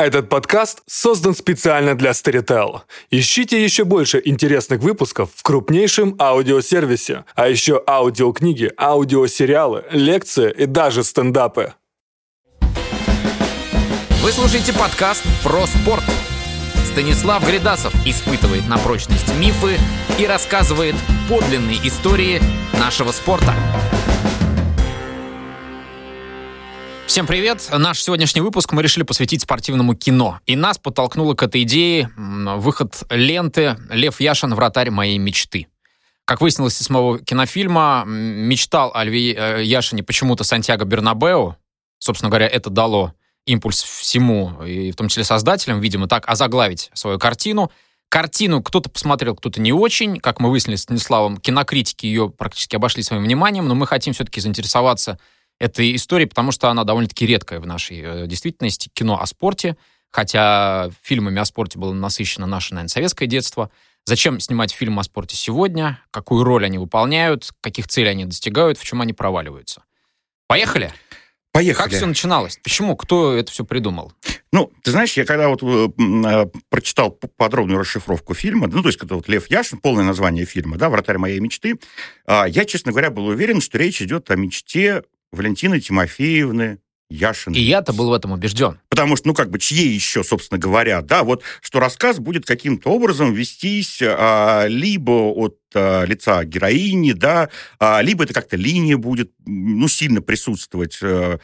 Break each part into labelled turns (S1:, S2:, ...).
S1: Этот подкаст создан специально для Storytel. Ищите еще больше интересных выпусков в крупнейшем аудиосервисе, а еще аудиокниги, аудиосериалы, лекции и даже стендапы.
S2: Вы слушаете подкаст про спорт. Станислав Гридасов испытывает на прочность мифы и рассказывает подлинные истории нашего спорта. Всем привет! Наш сегодняшний выпуск мы решили посвятить спортивному кино. И нас подтолкнуло к этой идее выход ленты «Лев Яшин. Вратарь моей мечты». Как выяснилось из самого кинофильма, мечтал о Льве э, Яшине почему-то Сантьяго Бернабеу. Собственно говоря, это дало импульс всему, и в том числе создателям, видимо, так озаглавить свою картину. Картину кто-то посмотрел, кто-то не очень. Как мы выяснили с Станиславом, кинокритики ее практически обошли своим вниманием, но мы хотим все-таки заинтересоваться этой истории, потому что она довольно-таки редкая в нашей э, действительности. Кино о спорте, хотя фильмами о спорте было насыщено наше, наверное, советское детство. Зачем снимать фильм о спорте сегодня? Какую роль они выполняют? Каких целей они достигают? В чем они проваливаются? Поехали!
S3: Поехали.
S2: Как все начиналось? Почему? Кто это все придумал?
S3: Ну, ты знаешь, я когда вот э, прочитал подробную расшифровку фильма, ну, то есть, это вот Лев Яшин, полное название фильма, да, «Вратарь моей мечты», э, я, честно говоря, был уверен, что речь идет о мечте Валентины Тимофеевны Яшин.
S2: И я-то был в этом убежден.
S3: Потому что, ну, как бы, чьи еще, собственно говоря, да, вот, что рассказ будет каким-то образом вестись а, либо от а, лица героини, да, а, либо это как-то линия будет, ну, сильно присутствовать. А,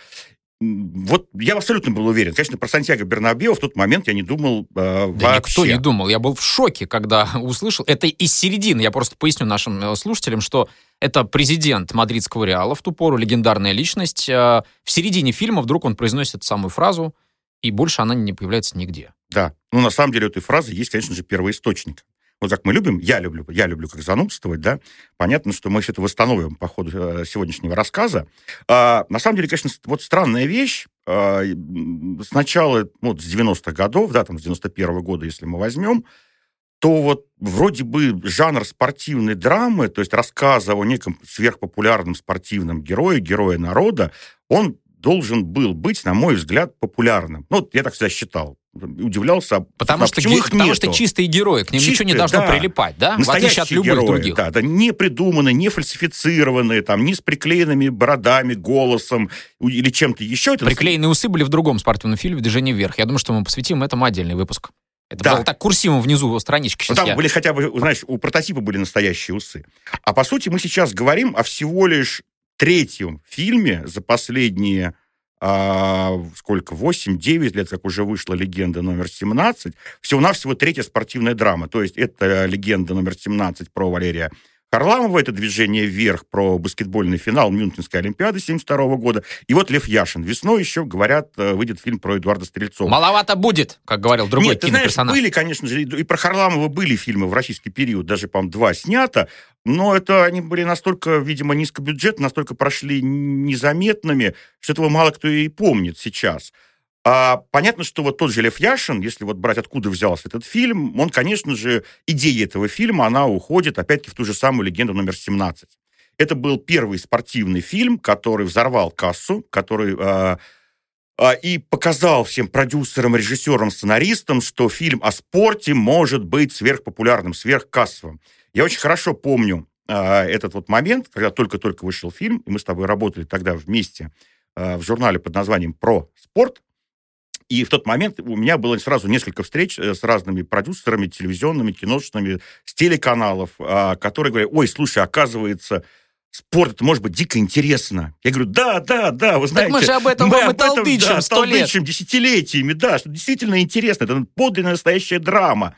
S3: вот я абсолютно был уверен. Конечно, про Сантьяго Бернабео в тот момент я не думал э, да
S2: вообще. никто не думал. Я был в шоке, когда услышал. Это из середины. Я просто поясню нашим э, слушателям, что это президент мадридского Реала в ту пору, легендарная личность. Э, в середине фильма вдруг он произносит самую фразу, и больше она не появляется нигде.
S3: Да. Ну, на самом деле, у этой фразы есть, конечно же, первый источник вот как мы любим, я люблю, я люблю как занудствовать, да, понятно, что мы все это восстановим по ходу э, сегодняшнего рассказа. А, на самом деле, конечно, вот странная вещь, а, сначала, вот с 90-х годов, да, там, с 91-го года, если мы возьмем, то вот вроде бы жанр спортивной драмы, то есть рассказа о неком сверхпопулярном спортивном герое, герое народа, он должен был быть, на мой взгляд, популярным. Ну, я так всегда считал удивлялся,
S2: потому а, что почему их Потому что чистые герои, к ним чистые, ничего не должно да. прилипать, да?
S3: Настоящие в отличие от любых герои, других. Да, да, не придуманные, не фальсифицированные, там, не с приклеенными бородами, голосом или чем-то еще.
S2: Это Приклеенные усы были в другом спортивном фильме «Движение вверх». Я думаю, что мы посвятим этому отдельный выпуск. Это да. было так курсивом внизу странички.
S3: Ну, там я... были хотя бы, знаешь, у прототипа были настоящие усы. А по сути мы сейчас говорим о всего лишь третьем фильме за последние а, сколько, 8-9 лет, как уже вышла «Легенда номер 17», всего-навсего третья спортивная драма. То есть это «Легенда номер 17» про Валерия Харламова, это движение вверх про баскетбольный финал Мюнхенской Олимпиады 72 года. И вот Лев Яшин. Весной еще, говорят, э, выйдет фильм про Эдуарда Стрельцова.
S2: Маловато будет, как говорил другой Нет, ты знаешь,
S3: были, конечно же, и про Харламова были фильмы в российский период, даже, по-моему, два снято, но это они были настолько, видимо, низкобюджетные, настолько прошли незаметными, что этого мало кто и помнит сейчас. А, понятно, что вот тот же Лев Яшин, если вот брать, откуда взялся этот фильм, он, конечно же, идея этого фильма, она уходит, опять-таки, в ту же самую легенду номер 17. Это был первый спортивный фильм, который взорвал кассу, который э, э, и показал всем продюсерам, режиссерам, сценаристам, что фильм о спорте может быть сверхпопулярным, сверхкассовым. Я очень хорошо помню э, этот вот момент, когда только-только вышел фильм, и мы с тобой работали тогда вместе э, в журнале под названием «Про спорт», и в тот момент у меня было сразу несколько встреч э, с разными продюсерами, телевизионными, киношными, с телеканалов, а, которые говорят, ой, слушай, оказывается, спорт, это может быть дико интересно. Я говорю, да, да, да, вы знаете...
S2: Так мы же об этом мы вам об и толдычим да, сто лет.
S3: десятилетиями, да, что действительно интересно, это подлинная настоящая драма.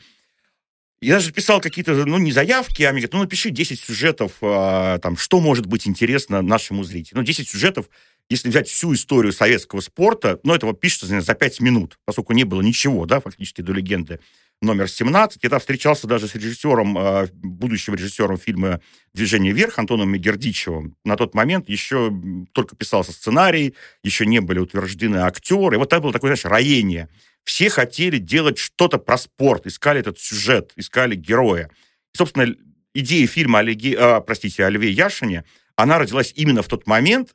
S3: Я даже писал какие-то, ну, не заявки, а мне говорят, ну, напиши 10 сюжетов, а, там, что может быть интересно нашему зрителю. Ну, 10 сюжетов если взять всю историю советского спорта, ну, этого пишется за 5 минут, поскольку не было ничего, да, фактически до легенды номер 17. Я там встречался даже с режиссером, э, будущим режиссером фильма «Движение вверх» Антоном Мегердичевым. На тот момент еще только писался сценарий, еще не были утверждены актеры. И вот там было такое, знаешь, роение. Все хотели делать что-то про спорт, искали этот сюжет, искали героя. И, собственно, идея фильма о, Леге, э, простите, о Льве Яшине, она родилась именно в тот момент,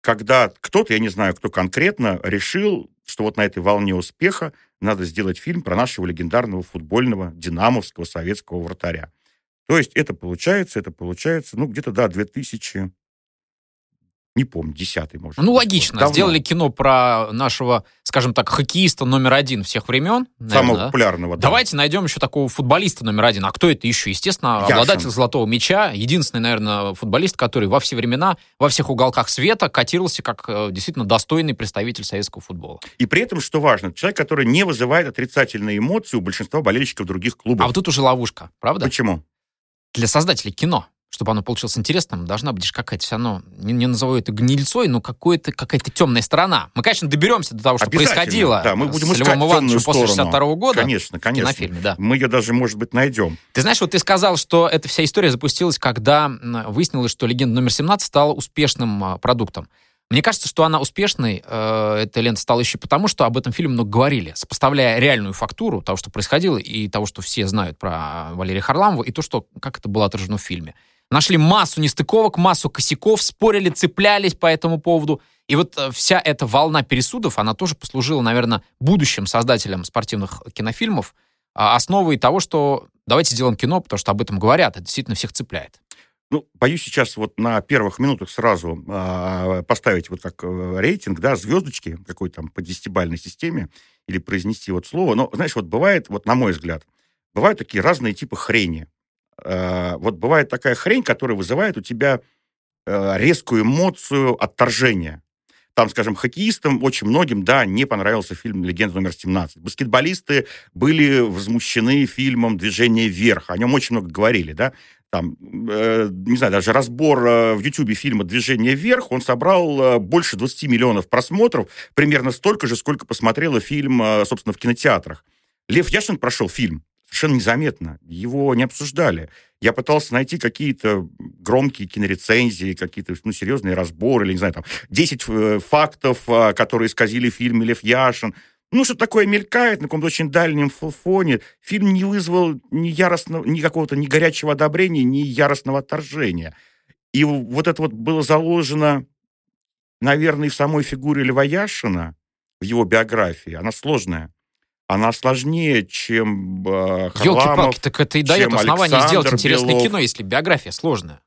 S3: когда кто-то, я не знаю, кто конкретно, решил что вот на этой волне успеха надо сделать фильм про нашего легендарного футбольного динамовского советского вратаря. То есть это получается, это получается, ну, где-то, да, 2000 не помню, десятый, может.
S2: Ну, логично. Давно. Сделали кино про нашего, скажем так, хоккеиста номер один всех времен.
S3: Наверное, Самого да? популярного,
S2: да. Давайте найдем еще такого футболиста номер один. А кто это еще? Естественно, Яшин. обладатель золотого мяча. Единственный, наверное, футболист, который во все времена, во всех уголках света котировался как э, действительно достойный представитель советского футбола.
S3: И при этом, что важно, человек, который не вызывает отрицательные эмоции у большинства болельщиков других клубов.
S2: А вот тут уже ловушка, правда?
S3: Почему?
S2: Для создателей кино чтобы оно получилось интересным, должна быть какая-то все равно, не, не назову это гнильцой, но какое-то, какая-то темная сторона. Мы, конечно, доберемся до того, что происходило
S3: да, мы будем
S2: с Львом Ивановичем после 62 -го года.
S3: Конечно, конечно.
S2: В кинофильме, да.
S3: Мы ее даже, может быть, найдем.
S2: Ты знаешь, вот ты сказал, что эта вся история запустилась, когда выяснилось, что «Легенда номер 17» стала успешным а, продуктом. Мне кажется, что она успешной, э, эта лента стала еще потому, что об этом фильме много говорили, сопоставляя реальную фактуру того, что происходило, и того, что все знают про Валерия Харламова, и то, что, как это было отражено в фильме. Нашли массу нестыковок, массу косяков, спорили, цеплялись по этому поводу. И вот э, вся эта волна пересудов, она тоже послужила, наверное, будущим создателям спортивных кинофильмов, а, основой того, что давайте сделаем кино, потому что об этом говорят, это действительно всех цепляет.
S3: Ну, боюсь сейчас вот на первых минутах сразу э, поставить вот как э, рейтинг, да, звездочки какой там по десятибальной системе или произнести вот слово. Но, знаешь, вот бывает, вот на мой взгляд, бывают такие разные типы хрени. Э, вот бывает такая хрень, которая вызывает у тебя э, резкую эмоцию отторжения. Там, скажем, хоккеистам очень многим, да, не понравился фильм «Легенда номер 17». Баскетболисты были возмущены фильмом «Движение вверх». О нем очень много говорили, да. Там, э, не знаю, даже разбор э, в Ютьюбе фильма «Движение вверх», он собрал э, больше 20 миллионов просмотров, примерно столько же, сколько посмотрело фильм, э, собственно, в кинотеатрах. Лев Яшин прошел фильм совершенно незаметно. Его не обсуждали. Я пытался найти какие-то громкие кинорецензии, какие-то ну, серьезные разборы, или, не знаю, там, 10 э, фактов, э, которые исказили фильм Лев Яшин. Ну, что такое мелькает на каком-то очень дальнем фоне. Фильм не вызвал ни яростного, ни какого-то ни горячего одобрения, ни яростного отторжения. И вот это вот было заложено, наверное, в самой фигуре Льва Яшина, в его биографии. Она сложная она сложнее, чем э, Харламов,
S2: так это и дает основание
S3: Александр
S2: сделать интересное
S3: Белов.
S2: кино, если биография сложная.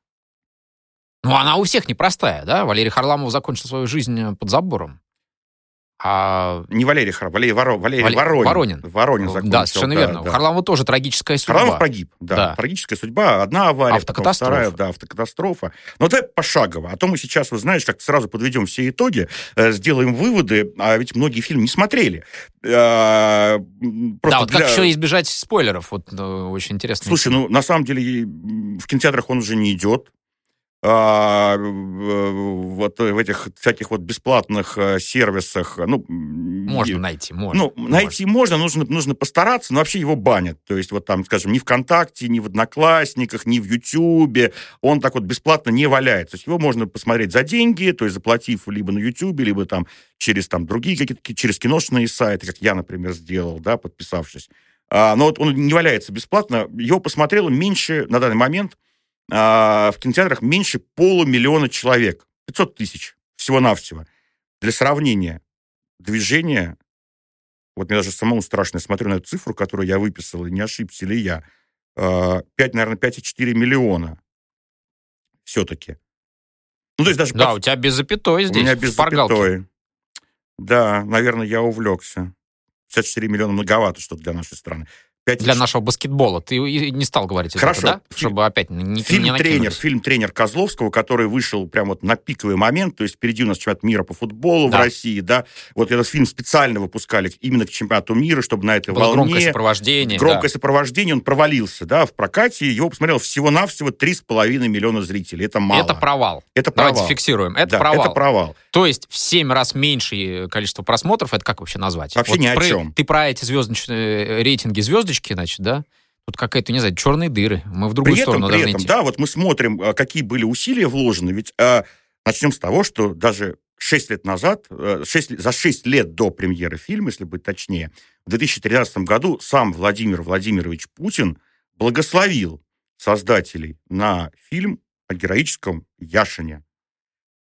S2: Ну, она у всех непростая, да? Валерий Харламов закончил свою жизнь под забором.
S3: А... Не Валерий Харламов, Валерий, Воро... Валерий Валерий Воронин.
S2: Воронин.
S3: Воронин закончил.
S2: Да, совершенно
S3: да,
S2: верно. Да. Харламова тоже трагическая судьба.
S3: Харламов погиб, да. да. Трагическая судьба. Одна авария,
S2: автокатастрофа.
S3: вторая, да, автокатастрофа. Но давай пошагово. А то мы сейчас, вы знаешь, как сразу подведем все итоги, э, сделаем выводы, а ведь многие фильмы не смотрели.
S2: Э, да, вот для... как еще избежать спойлеров? Вот э, очень интересно.
S3: Слушай, ну, на самом деле, в кинотеатрах он уже не идет а, вот в этих всяких вот бесплатных э, сервисах. Ну,
S2: можно и, найти, можно.
S3: Ну, можно. найти можно, нужно, нужно постараться, но вообще его банят. То есть вот там, скажем, ни ВКонтакте, ни в Одноклассниках, ни в Ютьюбе он так вот бесплатно не валяется. То есть его можно посмотреть за деньги, то есть заплатив либо на Ютьюбе, либо там через там другие какие-то, через киношные сайты, как я, например, сделал, да, подписавшись. А, но вот он не валяется бесплатно. Его посмотрело меньше на данный момент а, в кинотеатрах меньше полумиллиона человек. 500 тысяч всего-навсего. Для сравнения, движение, вот мне даже самому страшно, я смотрю на эту цифру, которую я выписал, и не ошибся ли я, 5, а, наверное, 5,4 миллиона все-таки.
S2: Ну, то есть даже... Да, под... у тебя без запятой здесь,
S3: У меня без запятой. Да, наверное, я увлекся. 54 миллиона многовато что-то для нашей страны.
S2: 5 для нашего баскетбола. Ты не стал говорить
S3: Хорошо.
S2: это, да? Чтобы опять не
S3: фильм
S2: не
S3: тренер, фильм тренер Козловского, который вышел прямо вот на пиковый момент, то есть впереди у нас чемпионат мира по футболу да. в России, да. Вот этот фильм специально выпускали именно к чемпионату мира, чтобы на этой
S2: Было
S3: волне...
S2: громкое сопровождение.
S3: Громкое
S2: да.
S3: сопровождение, он провалился, да, в прокате. Его посмотрел всего-навсего 3,5 миллиона зрителей. Это мало.
S2: Это провал.
S3: Это провал.
S2: Давайте фиксируем. Это
S3: да,
S2: провал.
S3: Это провал.
S2: То есть в 7 раз меньшее количество просмотров, это как вообще назвать?
S3: Вообще вот ни
S2: про,
S3: о чем.
S2: Ты про эти звездочные э, рейтинги звездочки, значит, да? Тут какая-то, не знаю, черные дыры. Мы в другую
S3: при этом,
S2: сторону
S3: при
S2: должны
S3: этом,
S2: идти.
S3: Да, вот мы смотрим, а, какие были усилия вложены. Ведь а, начнем с того, что даже 6 лет назад, 6, э, за 6 лет до премьеры фильма, если быть точнее, в 2013 году сам Владимир Владимирович Путин благословил создателей на фильм о героическом Яшине.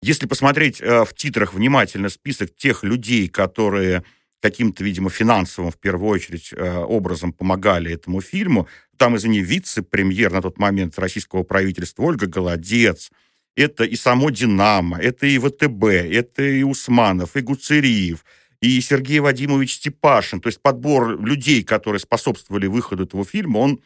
S3: Если посмотреть э, в титрах внимательно список тех людей, которые каким-то, видимо, финансовым, в первую очередь, э, образом помогали этому фильму. Там, извини, вице-премьер на тот момент российского правительства Ольга Голодец, это и само «Динамо», это и ВТБ, это и Усманов, и Гуцериев, и Сергей Вадимович Степашин. То есть подбор людей, которые способствовали выходу этого фильма, он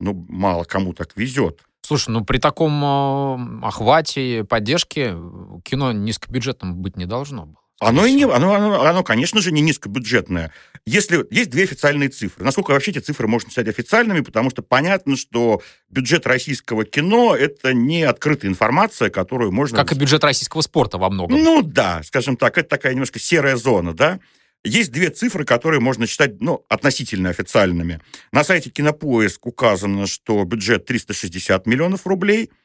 S3: ну, мало кому так везет.
S2: Слушай, ну при таком э, охвате поддержки кино низкобюджетным быть не должно было.
S3: Оно и не, оно, оно, оно, конечно же, не низкобюджетное. Если есть две официальные цифры, насколько вообще эти цифры можно считать официальными, потому что понятно, что бюджет российского кино это не открытая информация, которую можно.
S2: Как и бюджет российского спорта во многом.
S3: Ну да, скажем так, это такая немножко серая зона, да. Есть две цифры, которые можно считать ну, относительно официальными. На сайте Кинопоиск указано, что бюджет 360 миллионов рублей –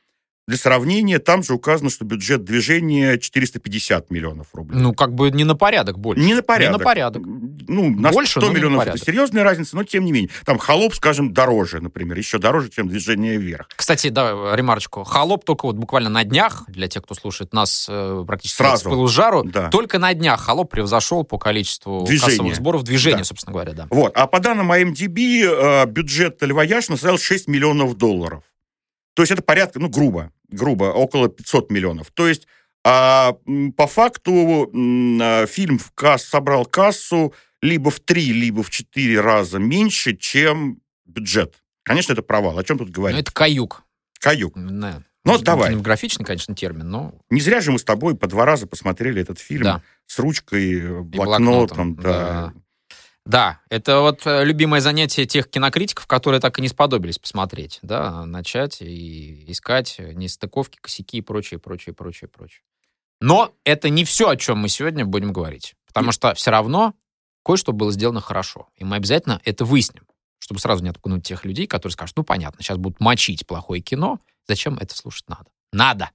S3: для сравнения, там же указано, что бюджет движения 450 миллионов рублей.
S2: Ну, как бы не на порядок больше.
S3: Не на порядок.
S2: Не на порядок.
S3: Ну, на больше, 100 миллионов это серьезная разница, но тем не менее. Там холоп, скажем, дороже, например, еще дороже, чем движение вверх.
S2: Кстати, да, ремарочку. Холоп только вот буквально на днях, для тех, кто слушает нас э, практически Сразу. с пылу жару, да. только на днях холоп превзошел по количеству движения. кассовых сборов движения, да. собственно говоря, да.
S3: Вот. А по данным IMDb, э, бюджет Льва Яшина составил 6 миллионов долларов. То есть это порядка, ну, грубо, грубо, около 500 миллионов. То есть а, по факту а, фильм в касс, собрал кассу либо в три, либо в четыре раза меньше, чем бюджет. Конечно, это провал. О чем тут говорить?
S2: Ну, это каюк.
S3: Каюк.
S2: Да.
S3: Ну, давай.
S2: Кинематографичный, конечно, термин, но...
S3: Не зря же мы с тобой по два раза посмотрели этот фильм да. с ручкой, блокнотом. блокнотом да.
S2: да. Да, это вот э, любимое занятие тех кинокритиков, которые так и не сподобились посмотреть, да, начать и искать нестыковки, косяки и прочее, прочее, прочее, прочее. Но это не все, о чем мы сегодня будем говорить, потому что все равно кое-что было сделано хорошо, и мы обязательно это выясним, чтобы сразу не отпугнуть тех людей, которые скажут, ну, понятно, сейчас будут мочить плохое кино, зачем это слушать надо? Надо!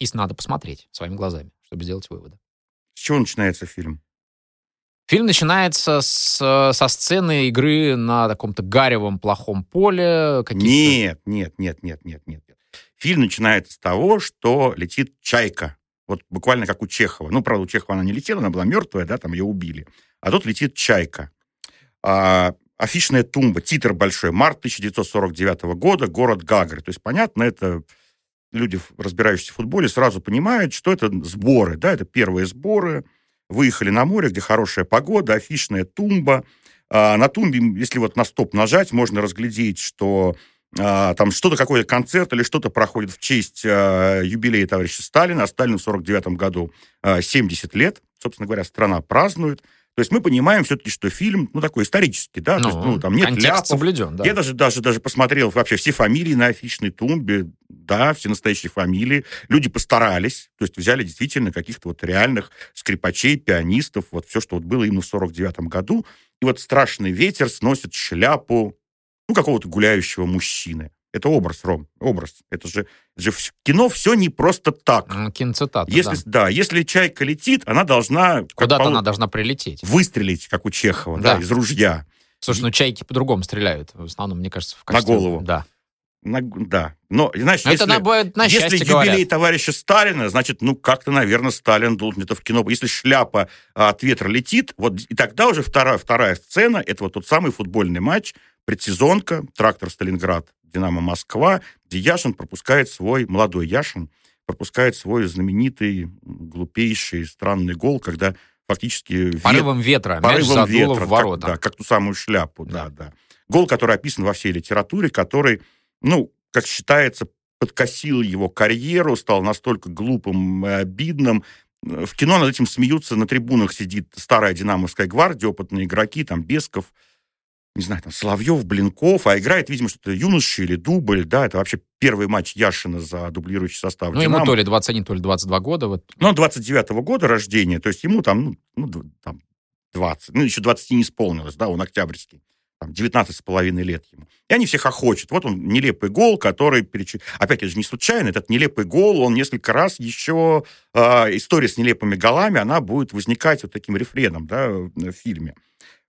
S2: И надо посмотреть своими глазами, чтобы сделать выводы.
S3: С чего начинается фильм?
S2: Фильм начинается с, со сцены игры на таком-то гаревом плохом поле.
S3: Нет, нет, нет, нет, нет, нет. Фильм начинается с того, что летит чайка. Вот буквально как у Чехова. Ну, правда, у Чехова она не летела, она была мертвая, да, там ее убили. А тут летит чайка. А, афишная тумба, титр большой, март 1949 года, город Гагры. То есть, понятно, это люди, разбирающиеся в футболе, сразу понимают, что это сборы, да, это первые сборы, выехали на море, где хорошая погода, афишная тумба. А, на тумбе, если вот на стоп нажать, можно разглядеть, что а, там что-то, какой-то концерт или что-то проходит в честь а, юбилея товарища Сталина. Сталину в 49 году а, 70 лет. Собственно говоря, страна празднует. То есть мы понимаем все-таки, что фильм, ну, такой исторический, да, ну, то есть, ну, там нет ляпов.
S2: соблюден, да.
S3: Я даже, даже, даже посмотрел вообще все фамилии на афишной тумбе, да, все настоящие фамилии. Люди постарались, то есть взяли действительно каких-то вот реальных скрипачей, пианистов, вот все, что вот было именно в 49 году. И вот страшный ветер сносит шляпу, ну, какого-то гуляющего мужчины. Это образ, Ром, образ. Это же, это же кино все не просто так.
S2: Киноцитата,
S3: если, да. да. Если чайка летит, она должна...
S2: Куда-то пол... она должна прилететь.
S3: Выстрелить, как у Чехова, да, да из ружья.
S2: Слушай, ну чайки по-другому стреляют. В основном, мне кажется, в
S3: качестве... На голову.
S2: Да.
S3: На, да. Но, знаешь, Но
S2: если, это на, на
S3: если юбилей
S2: говорят.
S3: товарища Сталина, значит, ну, как-то, наверное, Сталин должен это в кино... Если шляпа а, от ветра летит, вот и тогда уже вторая, вторая сцена, это вот тот самый футбольный матч, предсезонка, трактор Сталинград, Динамо Москва, где Яшин пропускает свой, молодой Яшин, пропускает свой знаменитый, глупейший, странный гол, когда фактически...
S2: Порывом вет... ветра, порывом мяч ветра, в ворота.
S3: Как, да, как ту самую шляпу, да, да. Гол, который описан во всей литературе, который, ну, как считается, подкосил его карьеру, стал настолько глупым и обидным. В кино над этим смеются, на трибунах сидит старая динамовская гвардия, опытные игроки, там Бесков, не знаю, там, Соловьев, Блинков, а играет, видимо, что-то юноши или дубль, да, это вообще первый матч Яшина за дублирующий состав.
S2: Ну, ему то ли 21, то ли 22 года. Вот.
S3: Ну, 29-го года рождения, то есть ему там, ну, ну там 20, ну, еще 20 не исполнилось, да, он октябрьский. Там 19 с половиной лет ему. И они все хохочут. Вот он, нелепый гол, который... Переч... Опять, это же не случайно, этот нелепый гол, он несколько раз еще... Э, история с нелепыми голами, она будет возникать вот таким рефреном, да, в фильме.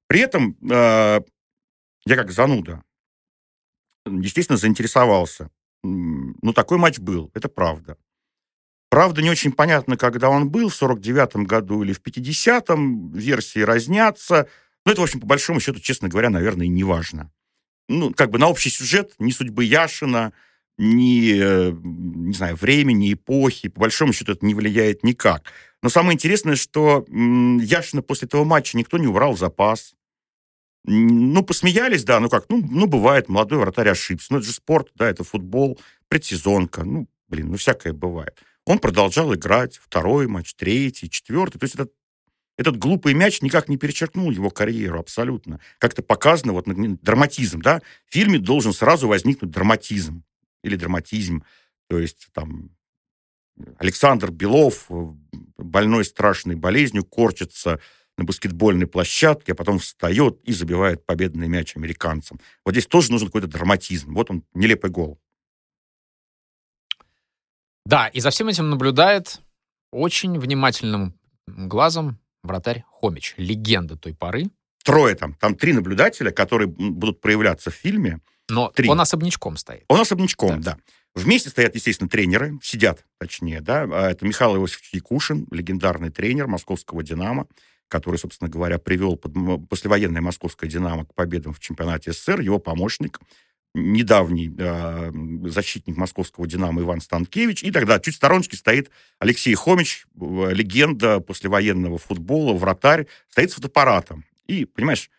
S3: При этом э, я как зануда, естественно, заинтересовался. Ну, такой матч был, это правда. Правда, не очень понятно, когда он был, в 49-м году или в 50-м, версии разнятся. Но это, в общем, по большому счету, честно говоря, наверное, не важно. Ну, как бы на общий сюжет ни судьбы Яшина, ни, э, не знаю, времени, эпохи, по большому счету, это не влияет никак. Но самое интересное, что Яшина после этого матча никто не убрал запас. Ну, посмеялись, да, ну как, ну, ну бывает, молодой вратарь ошибся. Ну, это же спорт, да, это футбол, предсезонка, ну, блин, ну, всякое бывает. Он продолжал играть второй матч, третий, четвертый. То есть этот, этот глупый мяч никак не перечеркнул его карьеру абсолютно. Как-то показано, вот драматизм, да, в фильме должен сразу возникнуть драматизм или драматизм. То есть там Александр Белов, э, больной страшной болезнью, корчится на баскетбольной площадке, а потом встает и забивает победный мяч американцам. Вот здесь тоже нужен какой-то драматизм. Вот он, нелепый гол.
S2: Да, и за всем этим наблюдает очень внимательным глазом вратарь Хомич, легенда той поры.
S3: Трое там, там три наблюдателя, которые будут проявляться в фильме.
S2: Но три. он особнячком стоит.
S3: Он особнячком, да. да. Вместе стоят, естественно, тренеры, сидят, точнее, да. А это Михаил Иосифович Якушин, легендарный тренер московского «Динамо», который, собственно говоря, привел под, послевоенное московское «Динамо» к победам в чемпионате СССР, его помощник, недавний э, защитник московского «Динамо» Иван Станкевич, и тогда чуть в стороночке стоит Алексей Хомич, легенда послевоенного футбола, вратарь, стоит с фотоаппаратом. И, понимаешь,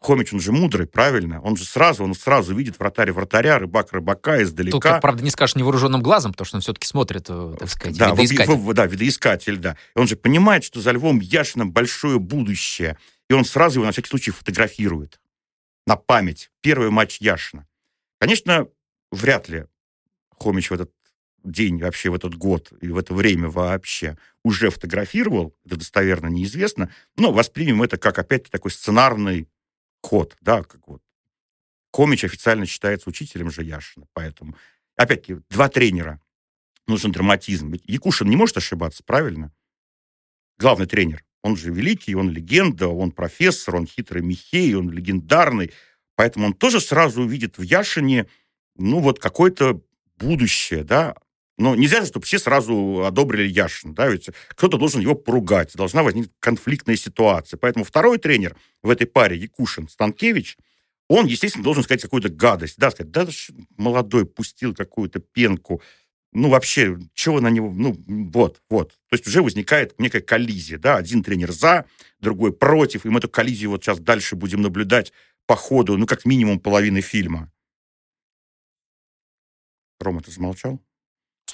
S3: Хомич, он же мудрый, правильно? Он же сразу, он сразу видит вратаря вратаря, рыбак рыбака издалека. Тут,
S2: как, правда, не скажешь невооруженным глазом, потому что он все-таки смотрит, э, так сказать, да, видоискатель. В,
S3: в, да, видоискатель, да. И он же понимает, что за Львом Яшином большое будущее. И он сразу его на всякий случай фотографирует. На память. Первый матч Яшина. Конечно, вряд ли Хомич в этот день, вообще в этот год и в это время вообще уже фотографировал, это достоверно неизвестно, но воспримем это как, опять такой сценарный ход, да, как вот. Комич официально считается учителем же Яшина, поэтому, опять-таки, два тренера, нужен драматизм. Ведь Якушин не может ошибаться, правильно? Главный тренер. Он же великий, он легенда, он профессор, он хитрый Михей, он легендарный. Поэтому он тоже сразу увидит в Яшине, ну, вот какое-то будущее, да, но нельзя, чтобы все сразу одобрили Яшина, да, ведь кто-то должен его поругать, должна возникнуть конфликтная ситуация. Поэтому второй тренер в этой паре, Якушин, Станкевич, он, естественно, должен сказать какую-то гадость, да, сказать, да, молодой пустил какую-то пенку, ну, вообще, чего на него, ну, вот, вот. То есть уже возникает некая коллизия, да, один тренер за, другой против, и мы эту коллизию вот сейчас дальше будем наблюдать по ходу, ну, как минимум половины фильма. Рома, ты замолчал?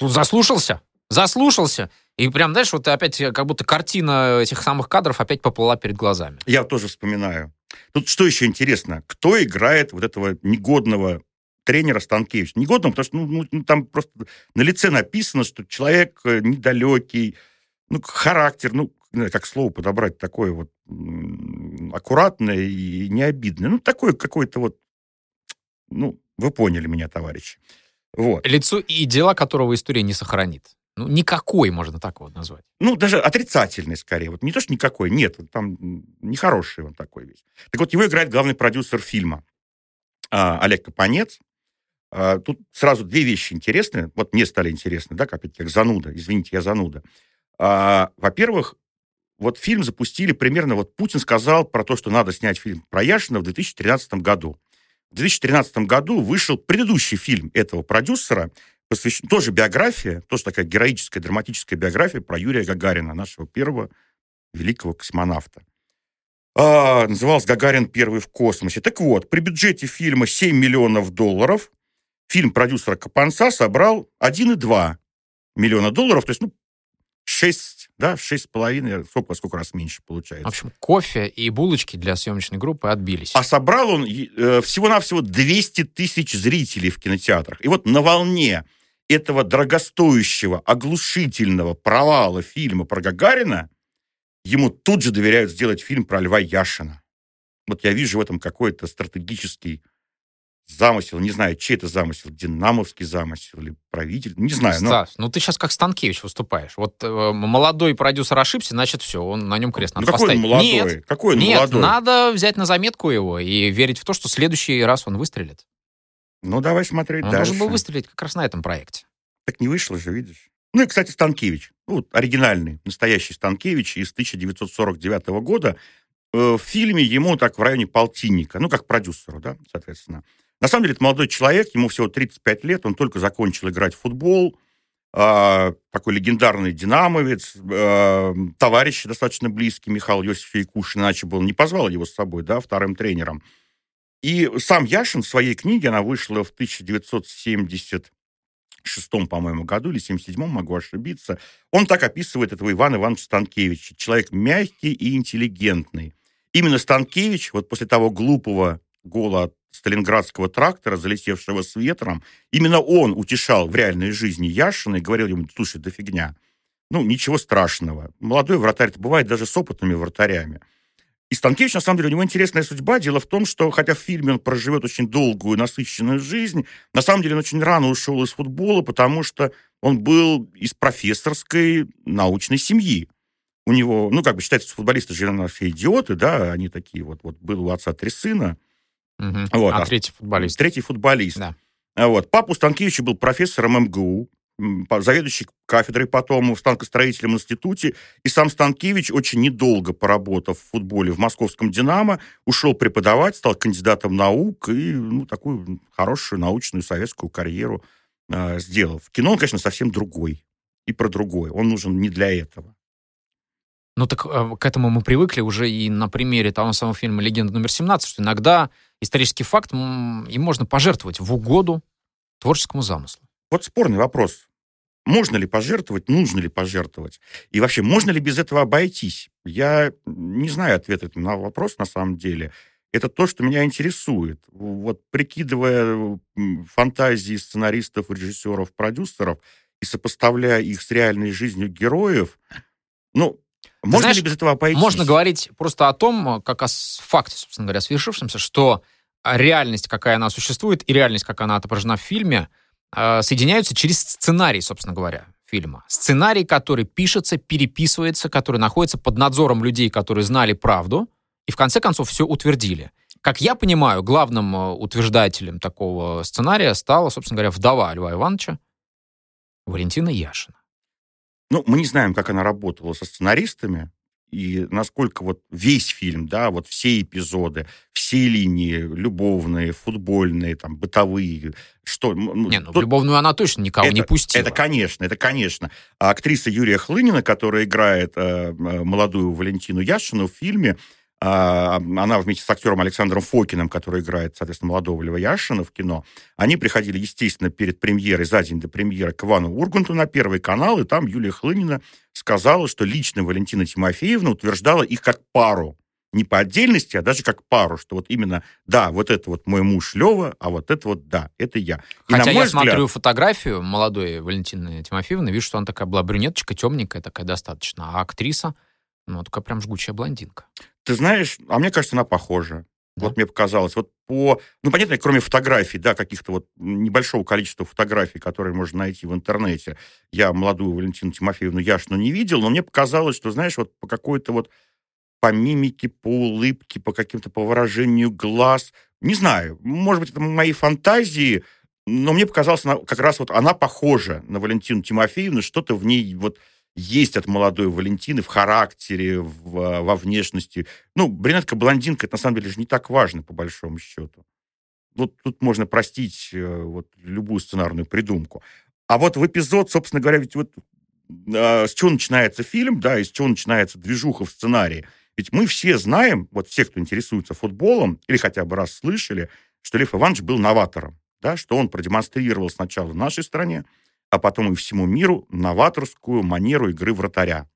S2: Заслушался? Заслушался. И прям, знаешь, вот опять как будто картина этих самых кадров опять поплыла перед глазами.
S3: Я тоже вспоминаю. Тут что еще интересно? Кто играет вот этого негодного тренера Станкевича? Негодного, потому что ну, ну, там просто на лице написано, что человек э, недалекий, ну, характер, ну, как слово подобрать такое вот аккуратное и необидное. Ну, такое какое-то вот, ну, вы поняли меня, товарищи.
S2: Вот. Лицо и дела которого история не сохранит. Ну, никакой, можно так вот назвать.
S3: Ну, даже отрицательный, скорее. Вот не то, что никакой, нет, там нехороший он такой весь. Так вот, его играет главный продюсер фильма а, Олег Капанец. А, тут сразу две вещи интересные. Вот мне стали интересны, да, как, как зануда. Извините, я зануда. А, во-первых, вот фильм запустили примерно, вот Путин сказал про то, что надо снять фильм про Яшина в 2013 году. В 2013 году вышел предыдущий фильм этого продюсера, посвящен, тоже биография, тоже такая героическая, драматическая биография про Юрия Гагарина, нашего первого великого космонавта. А, назывался «Гагарин первый в космосе». Так вот, при бюджете фильма 7 миллионов долларов фильм продюсера Капанца собрал 1,2 миллиона долларов, то есть, ну, 6, да, с половиной, сколько, сколько раз меньше получается.
S2: В общем, кофе и булочки для съемочной группы отбились.
S3: А собрал он э, всего-навсего 200 тысяч зрителей в кинотеатрах. И вот на волне этого дорогостоящего, оглушительного провала фильма про Гагарина ему тут же доверяют сделать фильм про Льва Яшина. Вот я вижу в этом какой-то стратегический замысел, не знаю, чей это замысел, динамовский замысел или правитель, не знаю.
S2: Но... Стас, ну ты сейчас как Станкевич выступаешь. Вот э, молодой продюсер ошибся, значит все, он на нем крест надо ну,
S3: какой
S2: поставить.
S3: Он молодой? Нет, какой он
S2: нет,
S3: молодой?
S2: надо взять на заметку его и верить в то, что в следующий раз он выстрелит.
S3: Ну давай смотреть
S2: он
S3: дальше.
S2: должен был выстрелить как раз на этом проекте.
S3: Так не вышло же, видишь. Ну и, кстати, Станкевич. Ну, вот оригинальный, настоящий Станкевич из 1949 года. Э, в фильме ему так в районе полтинника, ну, как продюсеру, да, соответственно. На самом деле, это молодой человек, ему всего 35 лет, он только закончил играть в футбол, э, такой легендарный динамовец, э, товарищ достаточно близкий, Михаил Иосифович Якушин, иначе бы он не позвал его с собой, да, вторым тренером. И сам Яшин в своей книге, она вышла в 1976, по-моему, году, или 77 могу ошибиться, он так описывает этого Ивана Ивановича Станкевича. Человек мягкий и интеллигентный. Именно Станкевич, вот после того глупого гола от сталинградского трактора, залетевшего с ветром, именно он утешал в реальной жизни Яшина и говорил ему, слушай, да фигня. Ну, ничего страшного. Молодой вратарь бывает даже с опытными вратарями. И Станкевич, на самом деле, у него интересная судьба. Дело в том, что, хотя в фильме он проживет очень долгую, насыщенную жизнь, на самом деле он очень рано ушел из футбола, потому что он был из профессорской научной семьи. У него, ну, как бы считается, футболисты же все идиоты, да, они такие вот, вот был у отца три сына.
S2: Угу. Вот, а, а третий футболист.
S3: Третий футболист. Да. Вот. Папа у Станкевича был профессором МГУ, заведующий кафедрой потом в станкостроительном институте. И сам Станкевич очень недолго поработав в футболе в московском «Динамо», ушел преподавать, стал кандидатом наук и ну, такую хорошую научную советскую карьеру э, сделал. В кино он, конечно, совсем другой и про другое. Он нужен не для этого.
S2: Ну так э, к этому мы привыкли уже и на примере того самого фильма «Легенда номер 17», что иногда исторический факт им можно пожертвовать в угоду творческому замыслу.
S3: Вот спорный вопрос. Можно ли пожертвовать, нужно ли пожертвовать? И вообще, можно ли без этого обойтись? Я не знаю ответа на вопрос на самом деле. Это то, что меня интересует. Вот прикидывая фантазии сценаристов, режиссеров, продюсеров и сопоставляя их с реальной жизнью героев, ну, можно
S2: знаешь,
S3: ли без этого обойтись?
S2: Можно говорить просто о том, как о факте, собственно говоря, свершившемся, что реальность, какая она существует, и реальность, как она отображена в фильме – Э, соединяются через сценарий, собственно говоря, фильма. Сценарий, который пишется, переписывается, который находится под надзором людей, которые знали правду, и в конце концов все утвердили. Как я понимаю, главным э, утверждателем такого сценария стала, собственно говоря, вдова Льва Ивановича Валентина Яшина.
S3: Ну, мы не знаем, как она работала со сценаристами, и насколько вот весь фильм, да, вот все эпизоды, все линии любовные, футбольные, там, бытовые, что...
S2: Не, ну, то... любовную она точно никого
S3: это,
S2: не пустила.
S3: Это, конечно, это, конечно. А актриса Юрия Хлынина, которая играет э, молодую Валентину Яшину в фильме, она вместе с актером Александром Фокиным, который играет, соответственно, молодого Льва Яшина в кино, они приходили, естественно, перед премьерой, за день до премьеры к Ивану Урганту на Первый канал, и там Юлия Хлынина сказала, что лично Валентина Тимофеевна утверждала их как пару. Не по отдельности, а даже как пару, что вот именно, да, вот это вот мой муж Лева, а вот это вот, да, это я.
S2: И Хотя я взгляд... смотрю фотографию молодой Валентины Тимофеевны, вижу, что она такая была брюнеточка, темненькая такая достаточно, а актриса, ну, такая прям жгучая блондинка.
S3: Ты знаешь, а мне кажется, она похожа. Да. Вот мне показалось. Вот по... Ну, понятно, кроме фотографий, да, каких-то вот небольшого количества фотографий, которые можно найти в интернете, я молодую Валентину Тимофеевну Яшину не видел, но мне показалось, что, знаешь, вот по какой-то вот по мимике, по улыбке, по каким-то по выражению глаз, не знаю, может быть, это мои фантазии, но мне показалось, она, как раз вот она похожа на Валентину Тимофеевну, что-то в ней вот есть от молодой Валентины в характере, в, во внешности. Ну, брюнетка-блондинка, это на самом деле же не так важно, по большому счету. Вот тут можно простить э, вот, любую сценарную придумку. А вот в эпизод, собственно говоря, ведь вот э, с чего начинается фильм, да, и с чего начинается движуха в сценарии. Ведь мы все знаем, вот все, кто интересуется футболом, или хотя бы раз слышали, что Лев Иванович был новатором, да, что он продемонстрировал сначала в нашей стране, а потом и всему миру новаторскую манеру игры вратаря.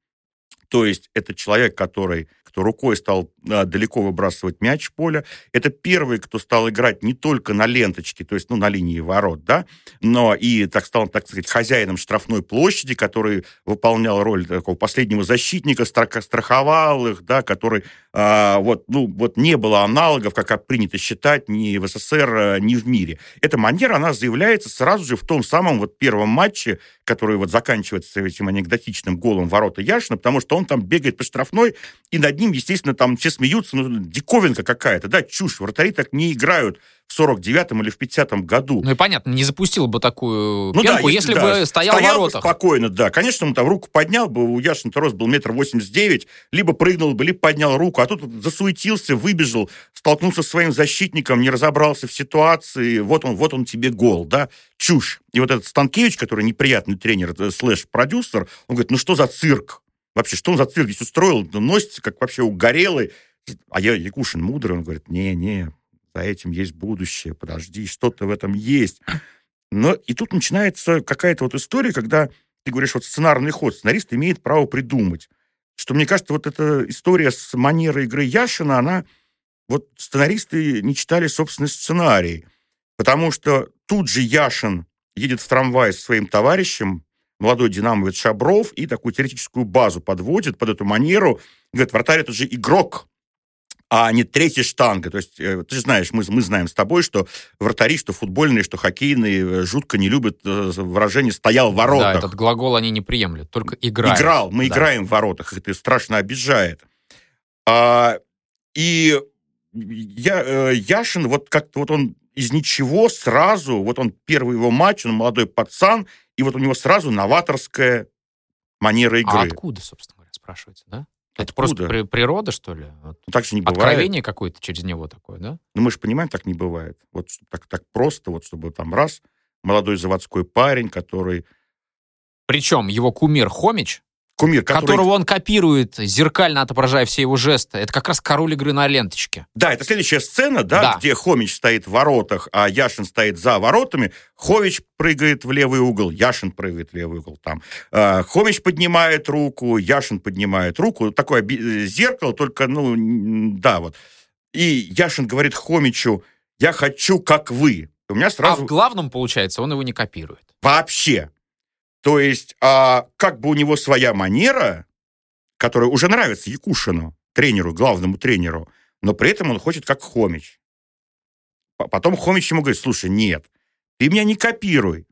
S3: То есть это человек, который кто рукой стал а, далеко выбрасывать мяч в поле. Это первый, кто стал играть не только на ленточке, то есть ну, на линии ворот, да, но и так стал, так сказать, хозяином штрафной площади, который выполнял роль такого последнего защитника, страховал их, да, который вот, ну, вот не было аналогов, как принято считать, ни в СССР, а, ни в мире. Эта манера, она заявляется сразу же в том самом вот первом матче, который вот заканчивается этим анекдотичным голом ворота Яшина, потому что он там бегает по штрафной, и над ним, естественно, там все смеются, ну, диковинка какая-то, да, чушь, вратари так не играют 49-м или в 50-м году.
S2: Ну и понятно, не запустил бы такую ну, пенку, да, если, если да, бы стоял, стоял в воротах.
S3: Спокойно, да. Конечно, он там руку поднял бы, у Яшина рост был метр восемьдесят девять, либо прыгнул бы, либо поднял руку, а тут засуетился, выбежал, столкнулся с своим защитником, не разобрался в ситуации, вот он, вот он тебе гол, да, чушь. И вот этот Станкевич, который неприятный тренер, э, слэш-продюсер, он говорит, ну что за цирк? Вообще, что он за цирк здесь устроил? Носится, как вообще угорелый. А я, Якушин мудрый, он говорит, не-не, за этим есть будущее, подожди, что-то в этом есть. Но и тут начинается какая-то вот история, когда ты говоришь, вот сценарный ход, сценарист имеет право придумать. Что, мне кажется, вот эта история с манерой игры Яшина, она... Вот сценаристы не читали собственный сценарий. Потому что тут же Яшин едет в трамвай со своим товарищем, молодой динамовец Шабров, и такую теоретическую базу подводит под эту манеру. Говорит, вратарь это же игрок, а не третья штанга. То есть, э, ты же знаешь, мы, мы знаем с тобой, что вратари, что футбольные, что хоккейные, э, жутко не любят э, выражение «стоял в воротах».
S2: Да, этот глагол они не приемлют, только играют.
S3: Играл, мы да. играем в воротах, это страшно обижает. А, и я, Яшин, вот как-то вот он из ничего сразу, вот он первый его матч, он молодой пацан, и вот у него сразу новаторская манера игры. А
S2: откуда, собственно говоря, спрашивается, да? Это просто при, природа, что ли?
S3: Ну, так же не
S2: бывает. Откровение какое-то через него такое, да?
S3: Ну, мы же понимаем, так не бывает. Вот так, так просто, вот чтобы там раз, молодой заводской парень, который...
S2: Причем его кумир Хомич
S3: кумир, который...
S2: которого он копирует, зеркально отображая все его жесты. Это как раз король игры на ленточке.
S3: Да, это следующая сцена, да, да. где Хомич стоит в воротах, а Яшин стоит за воротами. Хович прыгает в левый угол, Яшин прыгает в левый угол там. А, Хомич поднимает руку, Яшин поднимает руку. Такое зеркало, только, ну, да, вот. И Яшин говорит Хомичу, я хочу, как вы. У меня сразу...
S2: А в главном, получается, он его не копирует.
S3: Вообще. То есть, а, как бы у него своя манера, которая уже нравится Якушину, тренеру, главному тренеру, но при этом он хочет как Хомич. Потом Хомич ему говорит, слушай, нет, ты меня не копируй.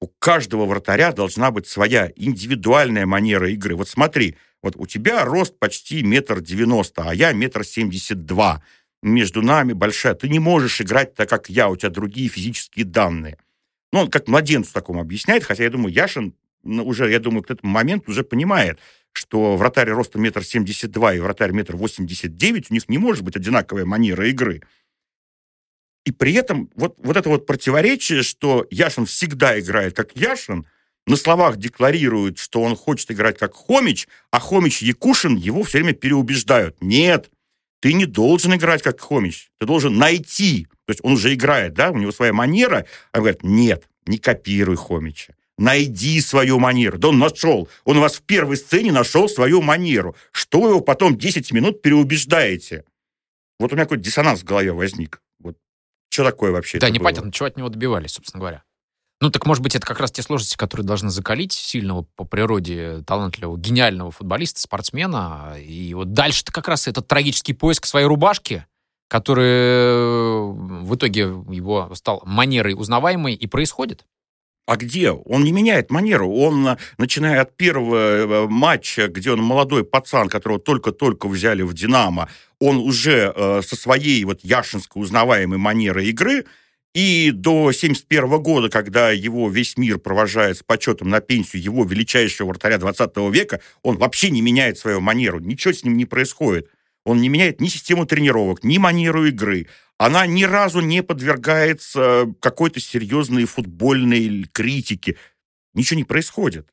S3: У каждого вратаря должна быть своя индивидуальная манера игры. Вот смотри, вот у тебя рост почти метр девяносто, а я метр семьдесят два. Между нами большая. Ты не можешь играть так, как я, у тебя другие физические данные. Ну, он как младенцу такому объясняет, хотя я думаю, Яшин уже, я думаю, к этому моменту уже понимает, что вратарь ростом метр семьдесят два и вратарь метр восемьдесят девять, у них не может быть одинаковая манера игры. И при этом вот, вот это вот противоречие, что Яшин всегда играет как Яшин, на словах декларирует, что он хочет играть как Хомич, а Хомич и Якушин его все время переубеждают. Нет, ты не должен играть как Хомич, ты должен найти то есть он уже играет, да, у него своя манера. А говорит, нет, не копируй Хомича. Найди свою манеру. Да он нашел. Он у вас в первой сцене нашел свою манеру. Что вы его потом 10 минут переубеждаете? Вот у меня какой-то диссонанс в голове возник. Вот что такое вообще?
S2: Да, непонятно, чего от него добивались, собственно говоря. Ну, так, может быть, это как раз те сложности, которые должны закалить сильного по природе талантливого, гениального футболиста, спортсмена. И вот дальше-то как раз этот трагический поиск своей рубашки, который э, в итоге его стал манерой узнаваемой и происходит.
S3: А где? Он не меняет манеру. Он, э, начиная от первого э, матча, где он молодой пацан, которого только-только взяли в «Динамо», он уже э, со своей вот яшинской узнаваемой манерой игры и до 71 года, когда его весь мир провожает с почетом на пенсию его величайшего вратаря 20 века, он вообще не меняет свою манеру. Ничего с ним не происходит. Он не меняет ни систему тренировок, ни манеру игры. Она ни разу не подвергается какой-то серьезной футбольной критике. Ничего не происходит.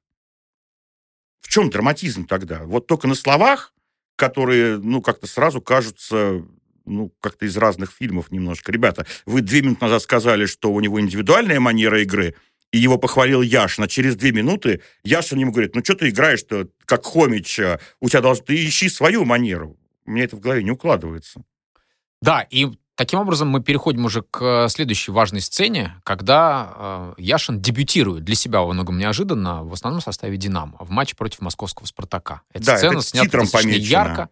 S3: В чем драматизм тогда? Вот только на словах, которые, ну, как-то сразу кажутся ну, как-то из разных фильмов немножко. Ребята, вы две минуты назад сказали, что у него индивидуальная манера игры, и его похвалил Яшин, а через две минуты Яшин ему говорит, ну, что ты играешь-то, как Хомич, у тебя должен, ты ищи свою манеру меня это в голове не укладывается.
S2: Да, и таким образом мы переходим уже к следующей важной сцене, когда э, Яшин дебютирует для себя во многом неожиданно в основном составе «Динамо» в матче против московского «Спартака».
S3: Эта да, сцена это снята достаточно
S2: ярко.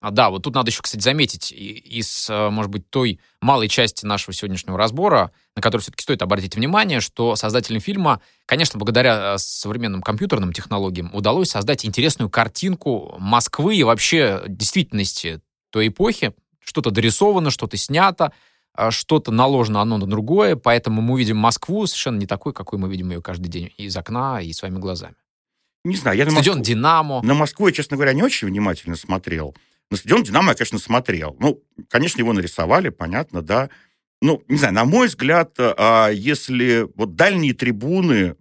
S2: А, да, вот тут надо еще, кстати, заметить из, э, может быть, той малой части нашего сегодняшнего разбора, на которую все-таки стоит обратить внимание, что создателям фильма, конечно, благодаря э, современным компьютерным технологиям удалось создать интересную картинку Москвы и вообще действительности той эпохи. Что-то дорисовано, что-то снято. а, что-то наложено одно на другое, поэтому мы видим Москву совершенно не такой, какой мы видим ее каждый день из окна и своими глазами.
S3: Не знаю, я на
S2: Стадион
S3: Москву,
S2: «Динамо».
S3: на Москву я, честно говоря, не очень внимательно смотрел. На стадион «Динамо» я, конечно, смотрел. Ну, конечно, его нарисовали, понятно, да. Ну, не знаю, на мой взгляд, а, если вот дальние трибуны,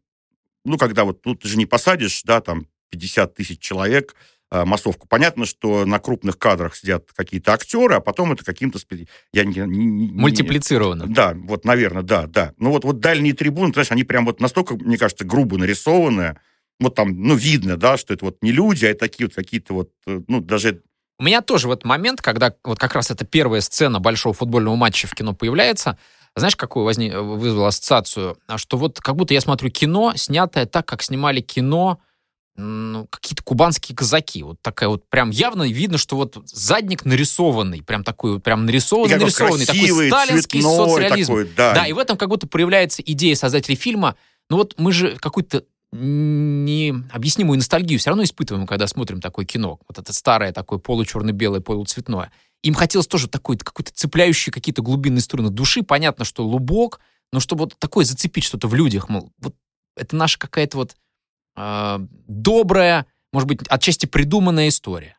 S3: ну, когда вот тут же не посадишь, да, там 50 тысяч человек, а, массовку. Понятно, что на крупных кадрах сидят какие-то актеры, а потом это каким-то... Я не, не, не,
S2: Мультиплицировано.
S3: Да, вот, наверное, да, да. Ну вот, вот дальние трибуны, знаешь, они прям вот настолько, мне кажется, грубо нарисованные, вот там, ну, видно, да, что это вот не люди, а это такие вот какие-то вот, э, ну, даже...
S2: У меня тоже в этот момент, когда вот как раз эта первая сцена большого футбольного матча в кино появляется, знаешь, какую возник, вызвал ассоциацию? А что вот как будто я смотрю кино, снятое так, как снимали кино ну, какие-то кубанские казаки. Вот такая вот прям явно видно, что вот задник нарисованный, прям такой вот прям нарисованный,
S3: И
S2: нарисованный,
S3: красивый,
S2: такой сталинский соцреализм.
S3: Такой, да.
S2: да, и в этом как будто проявляется идея создателей фильма. Ну вот мы же какую-то необъяснимую ностальгию все равно испытываем, когда смотрим такое кино. Вот это старое такое получерно-белое, полуцветное. Им хотелось тоже такой какой-то цепляющий какие-то глубинные струны души. Понятно, что лубок, но чтобы вот такое зацепить что-то в людях, мол, вот это наша какая-то вот э, добрая, может быть, отчасти придуманная история.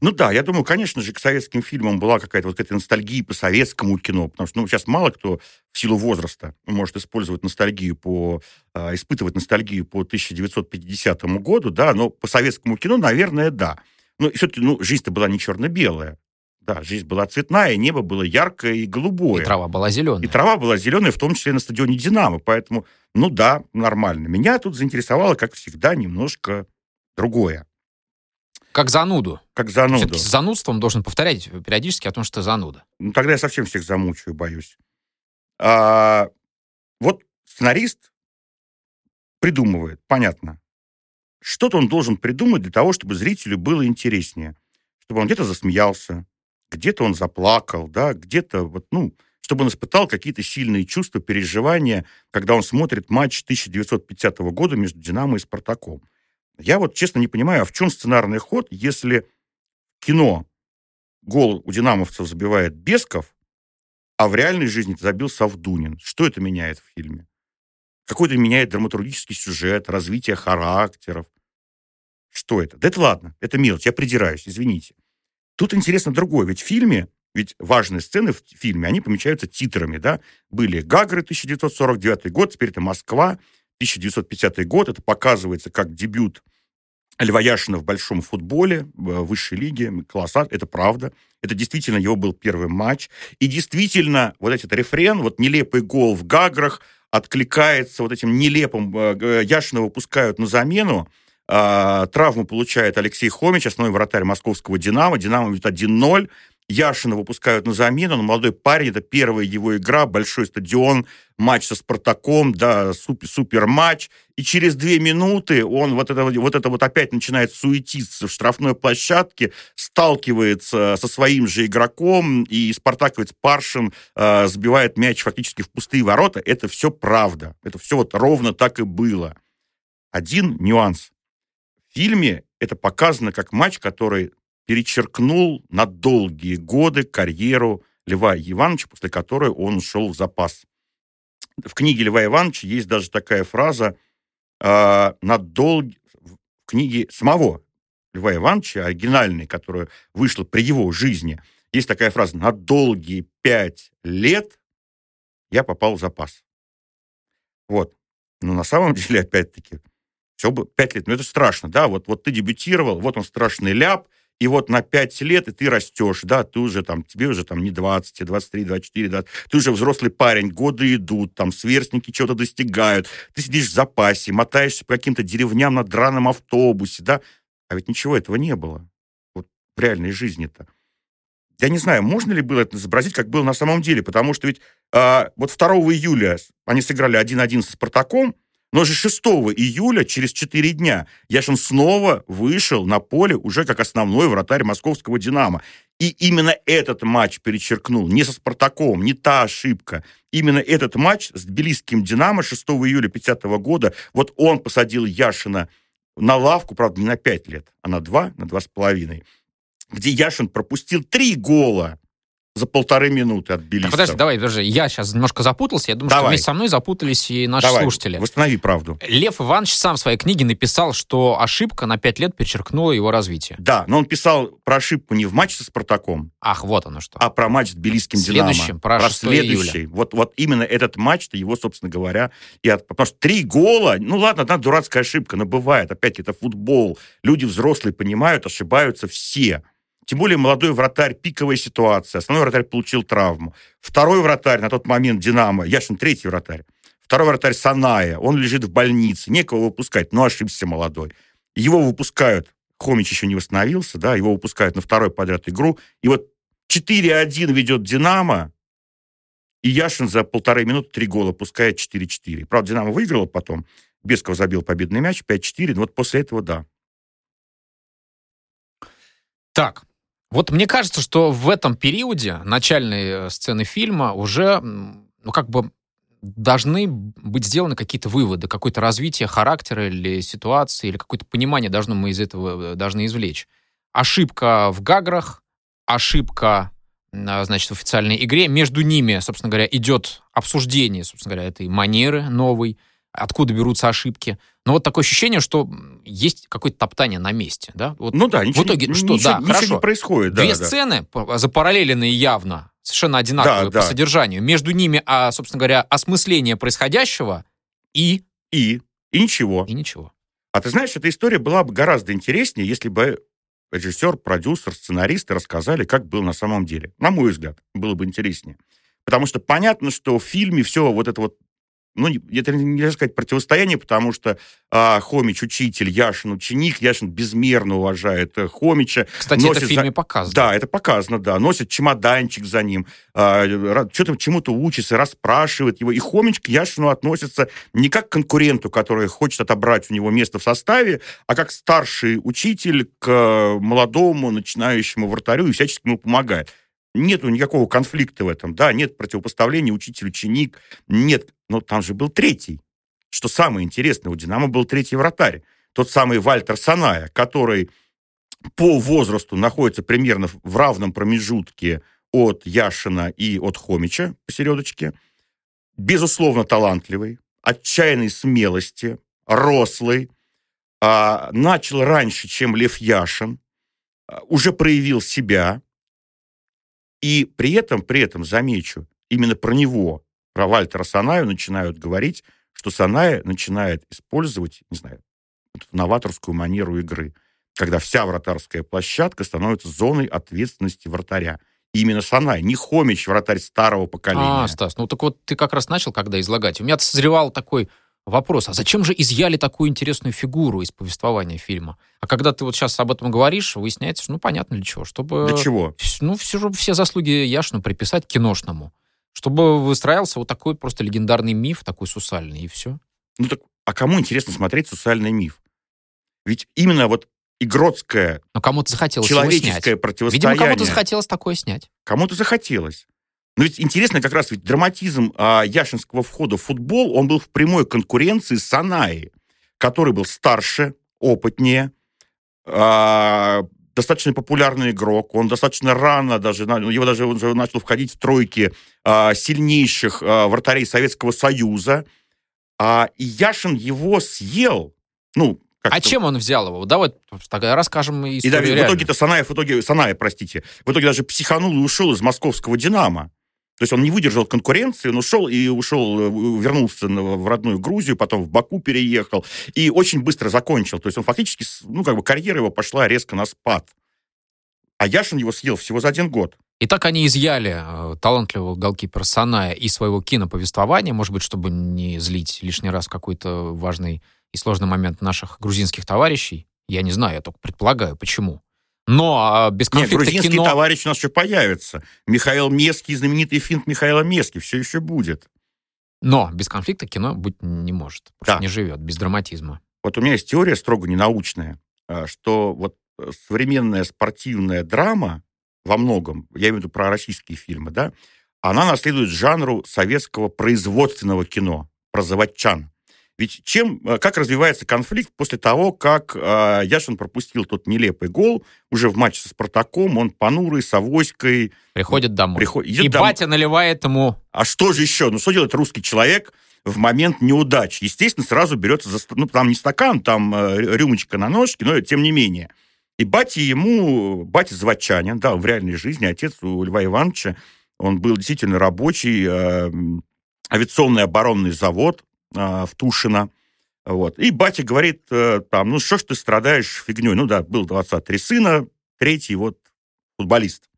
S3: Ну да, я думаю, конечно же, к советским фильмам была какая-то вот эта ностальгия по советскому кино, потому что ну, сейчас мало кто в силу возраста может использовать ностальгию по, э, испытывать ностальгию по 1950 году, да, но по советскому кино, наверное, да. И все-таки, ну, жизнь-то была не черно-белая. Да, жизнь была цветная, небо было яркое и голубое.
S2: И трава была зеленая.
S3: И трава была зеленая, в том числе на стадионе «Динамо». Поэтому, ну да, нормально. Меня тут заинтересовало, как всегда, немножко другое.
S2: Как зануду.
S3: Как зануду.
S2: Все-таки с занудством должен повторять периодически о том, что зануда.
S3: Ну, тогда я совсем всех замучаю, боюсь. А, вот сценарист придумывает, понятно. Что-то он должен придумать для того, чтобы зрителю было интереснее. Чтобы он где-то засмеялся, где-то он заплакал, да, где-то вот, ну, чтобы он испытал какие-то сильные чувства, переживания, когда он смотрит матч 1950 года между «Динамо» и «Спартаком». Я вот честно не понимаю, а в чем сценарный ход, если кино гол у динамовцев забивает Бесков, а в реальной жизни забил Савдунин. Что это меняет в фильме? Какой-то меняет драматургический сюжет, развитие характеров. Что это? Да это ладно, это мелочь, я придираюсь, извините. Тут интересно другое, ведь в фильме, ведь важные сцены в фильме, они помечаются титрами, да? Были Гагры, 1949 год, теперь это Москва, 1950 год, это показывается как дебют Льва Яшина в большом футболе, в высшей лиге, класса, это правда. Это действительно его был первый матч. И действительно, вот этот рефрен, вот нелепый гол в Гаграх, откликается вот этим нелепым, э, Яшина выпускают на замену, а, травму получает Алексей Хомич, основной вратарь московского «Динамо». «Динамо» ведет 1-0. Яшина выпускают на замену, он молодой парень, это первая его игра, большой стадион, матч со Спартаком, да, супер, супер матч. И через две минуты он вот это, вот это вот опять начинает суетиться в штрафной площадке, сталкивается со своим же игроком, и спартаковец Паршин э, сбивает мяч фактически в пустые ворота. Это все правда. Это все вот ровно так и было. Один нюанс. В фильме это показано как матч, который перечеркнул на долгие годы карьеру Льва Ивановича, после которой он ушел в запас. В книге Льва Ивановича есть даже такая фраза э, на дол... в книге самого Льва Ивановича, оригинальной, которая вышла при его жизни, есть такая фраза «На долгие пять лет я попал в запас». Вот. Но на самом деле, опять-таки, все бы пять лет, ну это страшно, да, вот, вот ты дебютировал, вот он страшный ляп, и вот на 5 лет, и ты растешь, да, ты уже там, тебе уже там не 20, 23, 24, 20, ты уже взрослый парень, годы идут, там, сверстники чего-то достигают, ты сидишь в запасе, мотаешься по каким-то деревням на драном автобусе, да, а ведь ничего этого не было, вот в реальной жизни-то. Я не знаю, можно ли было это изобразить, как было на самом деле, потому что ведь э, вот 2 июля они сыграли 1-1 со «Спартаком», но же 6 июля, через 4 дня, Яшин снова вышел на поле уже как основной вратарь московского «Динамо». И именно этот матч перечеркнул, не со «Спартаком», не та ошибка. Именно этот матч с тбилисским «Динамо» 6 июля 50 года, вот он посадил Яшина на лавку, правда, не на 5 лет, а на 2, на 2,5, где Яшин пропустил 3 гола за полторы минуты от
S2: Так, подожди, давай, подожди. Я сейчас немножко запутался. Я думаю, что
S3: Давай.
S2: вместе со мной запутались и наши
S3: Давай,
S2: слушатели.
S3: восстанови правду.
S2: Лев Иванович сам в своей книге написал, что ошибка на пять лет перечеркнула его развитие.
S3: Да, но он писал про ошибку не в матче со Спартаком,
S2: Ах, вот оно что.
S3: а про матч с Тбилисским
S2: Следующим,
S3: Динамо.
S2: про 6
S3: следующий. Вот, вот именно этот матч-то его, собственно говоря, и от... потому что три гола, ну ладно, одна дурацкая ошибка, но бывает. Опять это футбол. Люди взрослые понимают, ошибаются все. Тем более молодой вратарь, пиковая ситуация. Основной вратарь получил травму. Второй вратарь на тот момент Динамо, Яшин третий вратарь. Второй вратарь Саная, он лежит в больнице, некого выпускать, но ошибся молодой. Его выпускают, Хомич еще не восстановился, да, его выпускают на второй подряд игру, и вот 4-1 ведет Динамо, и Яшин за полторы минуты три гола пускает 4-4. Правда, Динамо выиграла потом, Бесков забил победный мяч 5-4, но вот после этого да.
S2: Так, вот мне кажется, что в этом периоде начальной э, сцены фильма уже, ну, как бы должны быть сделаны какие-то выводы, какое-то развитие характера или ситуации, или какое-то понимание должно мы из этого э, должны извлечь. Ошибка в Гаграх, ошибка, а, значит, в официальной игре. Между ними, собственно говоря, идет обсуждение, собственно говоря, этой манеры новой, откуда берутся ошибки. Но вот такое ощущение, что есть какое-то топтание на месте, да? Вот
S3: Ну да, ничего,
S2: итоге,
S3: не-
S2: что,
S3: ничего,
S2: да,
S3: ничего
S2: хорошо.
S3: не происходит. Да,
S2: Две
S3: да.
S2: сцены, запараллеленные явно, совершенно одинаковые
S3: Да,
S2: по
S3: да.
S2: содержанию. Между ними, а, собственно говоря, осмысление происходящего и,
S3: И, и ничего.
S2: и ничего.
S3: А ты знаешь, эта история была бы гораздо интереснее, если бы режиссер, продюсер, сценаристы рассказали, как было на самом деле. На мой взгляд, было бы интереснее. Потому что понятно, что в фильме все вот это вот ну, это нельзя сказать противостояние, потому что а, Хомич учитель, Яшин ученик, Яшин безмерно уважает э, Хомича.
S2: Кстати, это
S3: Носит
S2: в
S3: за-
S2: фильме показано.
S3: Да, это показано, да. Носит чемоданчик за ним, что-то чему-то учится, расспрашивает его. И Хомич к Яшину относится не как к конкуренту, который хочет отобрать у него место в составе, а как старший учитель к молодому начинающему вратарю и всячески ему помогает. Нету никакого конфликта в этом, да, нет противопоставления учитель-ученик, нет. Но там же был третий. Что самое интересное, у «Динамо» был третий вратарь. Тот самый Вальтер Саная, который по возрасту находится примерно в равном промежутке от Яшина и от Хомича посередочке. Безусловно, талантливый, отчаянной смелости, рослый, а, начал раньше, чем Лев Яшин, а, уже проявил себя. И при этом, при этом, замечу, именно про него, про Вальтера Санаю начинают говорить, что Саная начинает использовать, не знаю, эту новаторскую манеру игры, когда вся вратарская площадка становится зоной ответственности вратаря. И именно Санай, не Хомич, вратарь старого поколения.
S2: А, Стас, ну так вот ты как раз начал когда излагать. У меня созревал такой вопрос, а зачем же изъяли такую интересную фигуру из повествования фильма? А когда ты вот сейчас об этом говоришь, выясняется, что ну понятно для чего. Чтобы,
S3: Для чего?
S2: Ну, все, чтобы все заслуги Яшину приписать киношному. Чтобы выстраивался вот такой просто легендарный миф, такой сусальный, и все.
S3: Ну так, а кому интересно смотреть социальный миф? Ведь именно вот игротское,
S2: Но кому-то захотелось
S3: человеческое
S2: Видимо,
S3: противостояние...
S2: кому-то захотелось такое снять.
S3: Кому-то захотелось. Но ведь интересно как раз ведь драматизм а, яшинского входа в футбол, он был в прямой конкуренции с Санаи, который был старше, опытнее, а, достаточно популярный игрок. Он достаточно рано даже, его даже он уже начал входить в тройки а, сильнейших а, вратарей Советского Союза. А, и Яшин его съел. Ну, как
S2: А чем он взял его? Давай тогда расскажем
S3: и
S2: историю
S3: да, в итоге-то Санаев, в итоге, Санаев, простите, в итоге даже психанул и ушел из московского «Динамо». То есть он не выдержал конкуренции, он ушел и ушел, э, вернулся в родную Грузию, потом в Баку переехал и очень быстро закончил. То есть он фактически, ну, как бы карьера его пошла резко на спад. А Яшин его съел всего за один год.
S2: И так они изъяли э, талантливого голкипера Саная из своего киноповествования, может быть, чтобы не злить лишний раз какой-то важный и сложный момент наших грузинских товарищей. Я не знаю, я только предполагаю, почему. Но а, без
S3: Нет,
S2: конфликта
S3: грузинский
S2: кино...
S3: товарищ у нас еще появится. Михаил Месский, знаменитый финт Михаила Мески, все еще будет.
S2: Но без конфликта кино быть не может.
S3: Да.
S2: не живет без драматизма.
S3: Вот у меня есть теория строго ненаучная, а, что вот э, современная спортивная драма во многом, я имею в виду про российские фильмы, да, она наследует жанру советского производственного кино, про заводчан. Ведь чем, э, как развивается конфликт после того, как э, Яшин пропустил тот нелепый гол уже в матче со Спартаком, он понурый, с авоськой.
S2: Приходит домой.
S3: Приходит,
S2: И
S3: дом-
S2: батя наливает ему...
S3: А что же еще? Ну, что делает русский человек в момент неудач? Естественно, сразу берется за... Ну, там не стакан, там э, рюмочка на ножке, но тем не менее. И батя ему... Батя заводчанин, да, в реальной жизни. Отец у Льва Ивановича, он был действительно рабочий, э, авиационный оборонный завод в Тушино. Вот. И батя говорит э, там, ну, что ж ты страдаешь фигней? Ну, да, был 23 сына, третий вот футболист.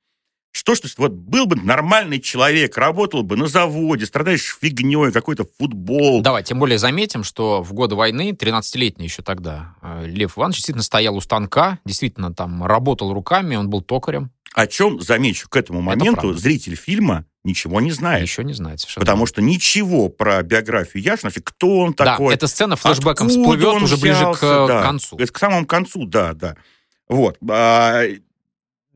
S3: Что ж ты, вот был бы нормальный человек, работал бы на заводе, страдаешь фигней, какой-то футбол.
S2: Давай, тем более заметим, что в годы войны, 13-летний еще тогда, э, Лев Иванович действительно стоял у станка, действительно там работал руками, он был токарем.
S3: О чем, замечу, к этому моменту
S2: правда.
S3: зритель фильма ничего не знает.
S2: Еще не знает совершенно.
S3: Потому что ничего про биографию Яшина, кто он
S2: Да,
S3: такой,
S2: эта сцена флешбеком
S3: Откуда
S2: всплывет
S3: он
S2: уже ближе к
S3: взялся, да.
S2: концу.
S3: Это к самому концу, да, да. Вот. А,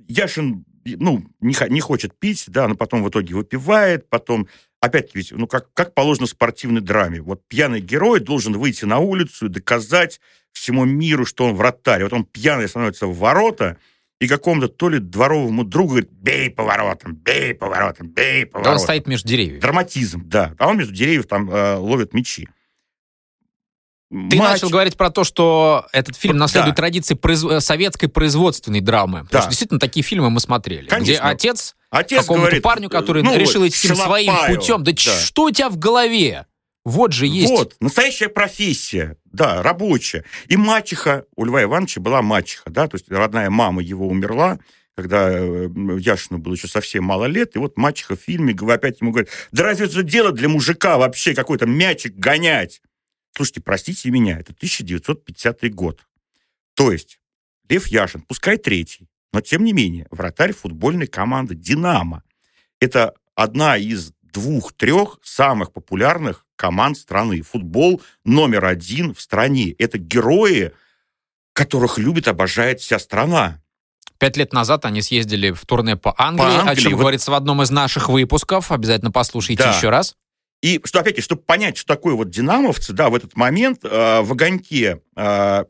S3: Яшин, ну, не, не хочет пить, да, но потом в итоге выпивает, потом, опять ведь, ну, как, как положено в спортивной драме. Вот пьяный герой должен выйти на улицу и доказать всему миру, что он вратарь. Вот он пьяный становится в ворота, и какому-то то ли дворовому другу говорит, бей по воротам, бей по воротам, бей по
S2: Да он стоит между деревьев.
S3: Драматизм, да. А он между деревьев там э, ловит мячи.
S2: Ты
S3: Матч-
S2: начал говорить про то, что этот фильм
S3: Да.
S2: наследует традиции произв- э, советской производственной драмы. Потому
S3: Да.
S2: что действительно такие фильмы мы смотрели. Где
S3: Конечно.
S2: отец
S3: Отец
S2: какому-то
S3: говорит,
S2: парню, который
S3: ну,
S2: решил идти своим путем. Да, ч- что у тебя в голове? Вот же есть.
S3: Вот, настоящая профессия, да, рабочая. И мачеха, у Льва Ивановича была мачеха, да, то есть родная мама его умерла, когда э, Яшину было еще совсем мало лет, и вот мачеха в фильме опять ему говорит, да разве это дело для мужика вообще какой-то мячик гонять? Слушайте, простите меня, это 1950 год. То есть Лев Яшин, пускай третий, но тем не менее, вратарь футбольной команды «Динамо». Это одна из двух-трех самых популярных команд страны. Футбол номер один в стране. Это герои, которых любит, обожает вся страна.
S2: Пять лет назад они съездили в турне по Англии,
S3: По
S2: о
S3: Англии,
S2: чем
S3: вот-
S2: говорится в одном из наших выпусков. Обязательно послушайте
S3: Да.
S2: еще раз.
S3: И что, опять-таки, чтобы понять, что такое вот динамовцы, да, в этот момент э, в «Огоньке» э,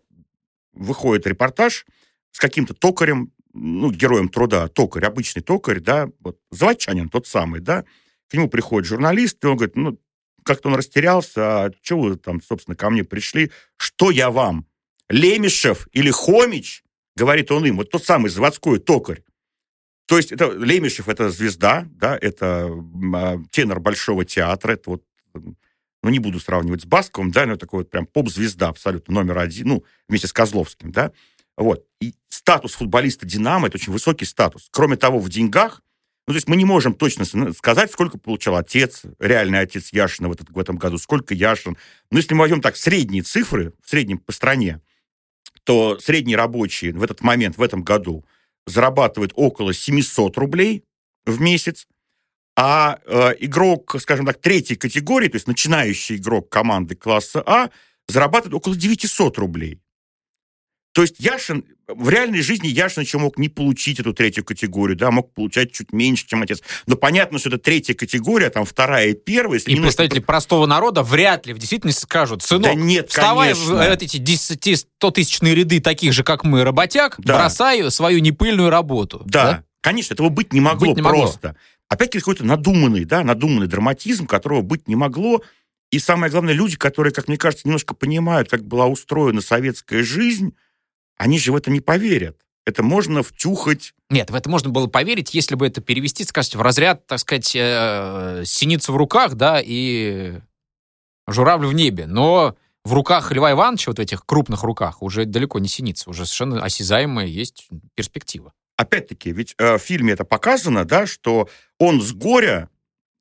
S3: выходит репортаж с каким-то токарем, ну, героем труда, токарь, обычный токарь, да, вот, заводчанин тот самый, да, к нему приходит журналист, и он говорит, ну, как-то он растерялся, а что вы там, собственно, ко мне пришли, что я вам, Лемешев или Хомич, говорит он им, вот тот самый заводской токарь, то есть это Лемешев это звезда, да, это а, тенор Большого театра, это вот, ну, не буду сравнивать с Басковым, да, но такой вот прям поп-звезда абсолютно номер один, ну, вместе с Козловским, да, вот. И статус футболиста «Динамо» — это очень высокий статус. Кроме того, в деньгах, ну, то есть мы не можем точно сказать, сколько получал отец, реальный отец Яшина в, этот, в этом году, сколько Яшин. Но если мы возьмем так средние цифры, в среднем по стране, то средний рабочий в этот момент, в этом году, зарабатывает около 700 рублей в месяц, а э, игрок, скажем так, третьей категории, то есть начинающий игрок команды класса А, зарабатывает около 900 рублей. То есть Яшин, в реальной жизни Яшин еще мог не получить эту третью категорию, да, мог получать чуть меньше, чем отец. Но понятно, что это третья категория, там вторая и первая. Если
S2: И
S3: немножко-
S2: представители простого народа вряд ли в действительности скажут, сынок,
S3: Да нет,
S2: вставай в
S3: конечно.
S2: э, эти 10-100-тысячные ряды таких же, как мы, работяг,
S3: Да.
S2: бросаю свою непыльную работу.
S3: Да, конечно, этого быть не могло
S2: Быть не могло.
S3: просто. Опять-таки какой-то надуманный, да, надуманный драматизм, которого быть не могло. И самое главное, люди, которые, как мне кажется, немножко понимают, как была устроена советская жизнь, они же в это не поверят. Это можно втюхать.
S2: Нет, в это можно было поверить, если бы это перевести, сказать, в разряд, так сказать, э, синица в руках, да, и журавль в небе. Но в руках Льва Ивановича, вот в этих крупных руках, уже далеко не синица, уже совершенно осязаемая есть перспектива.
S3: Опять-таки, ведь э, в фильме это показано, да, что он с горя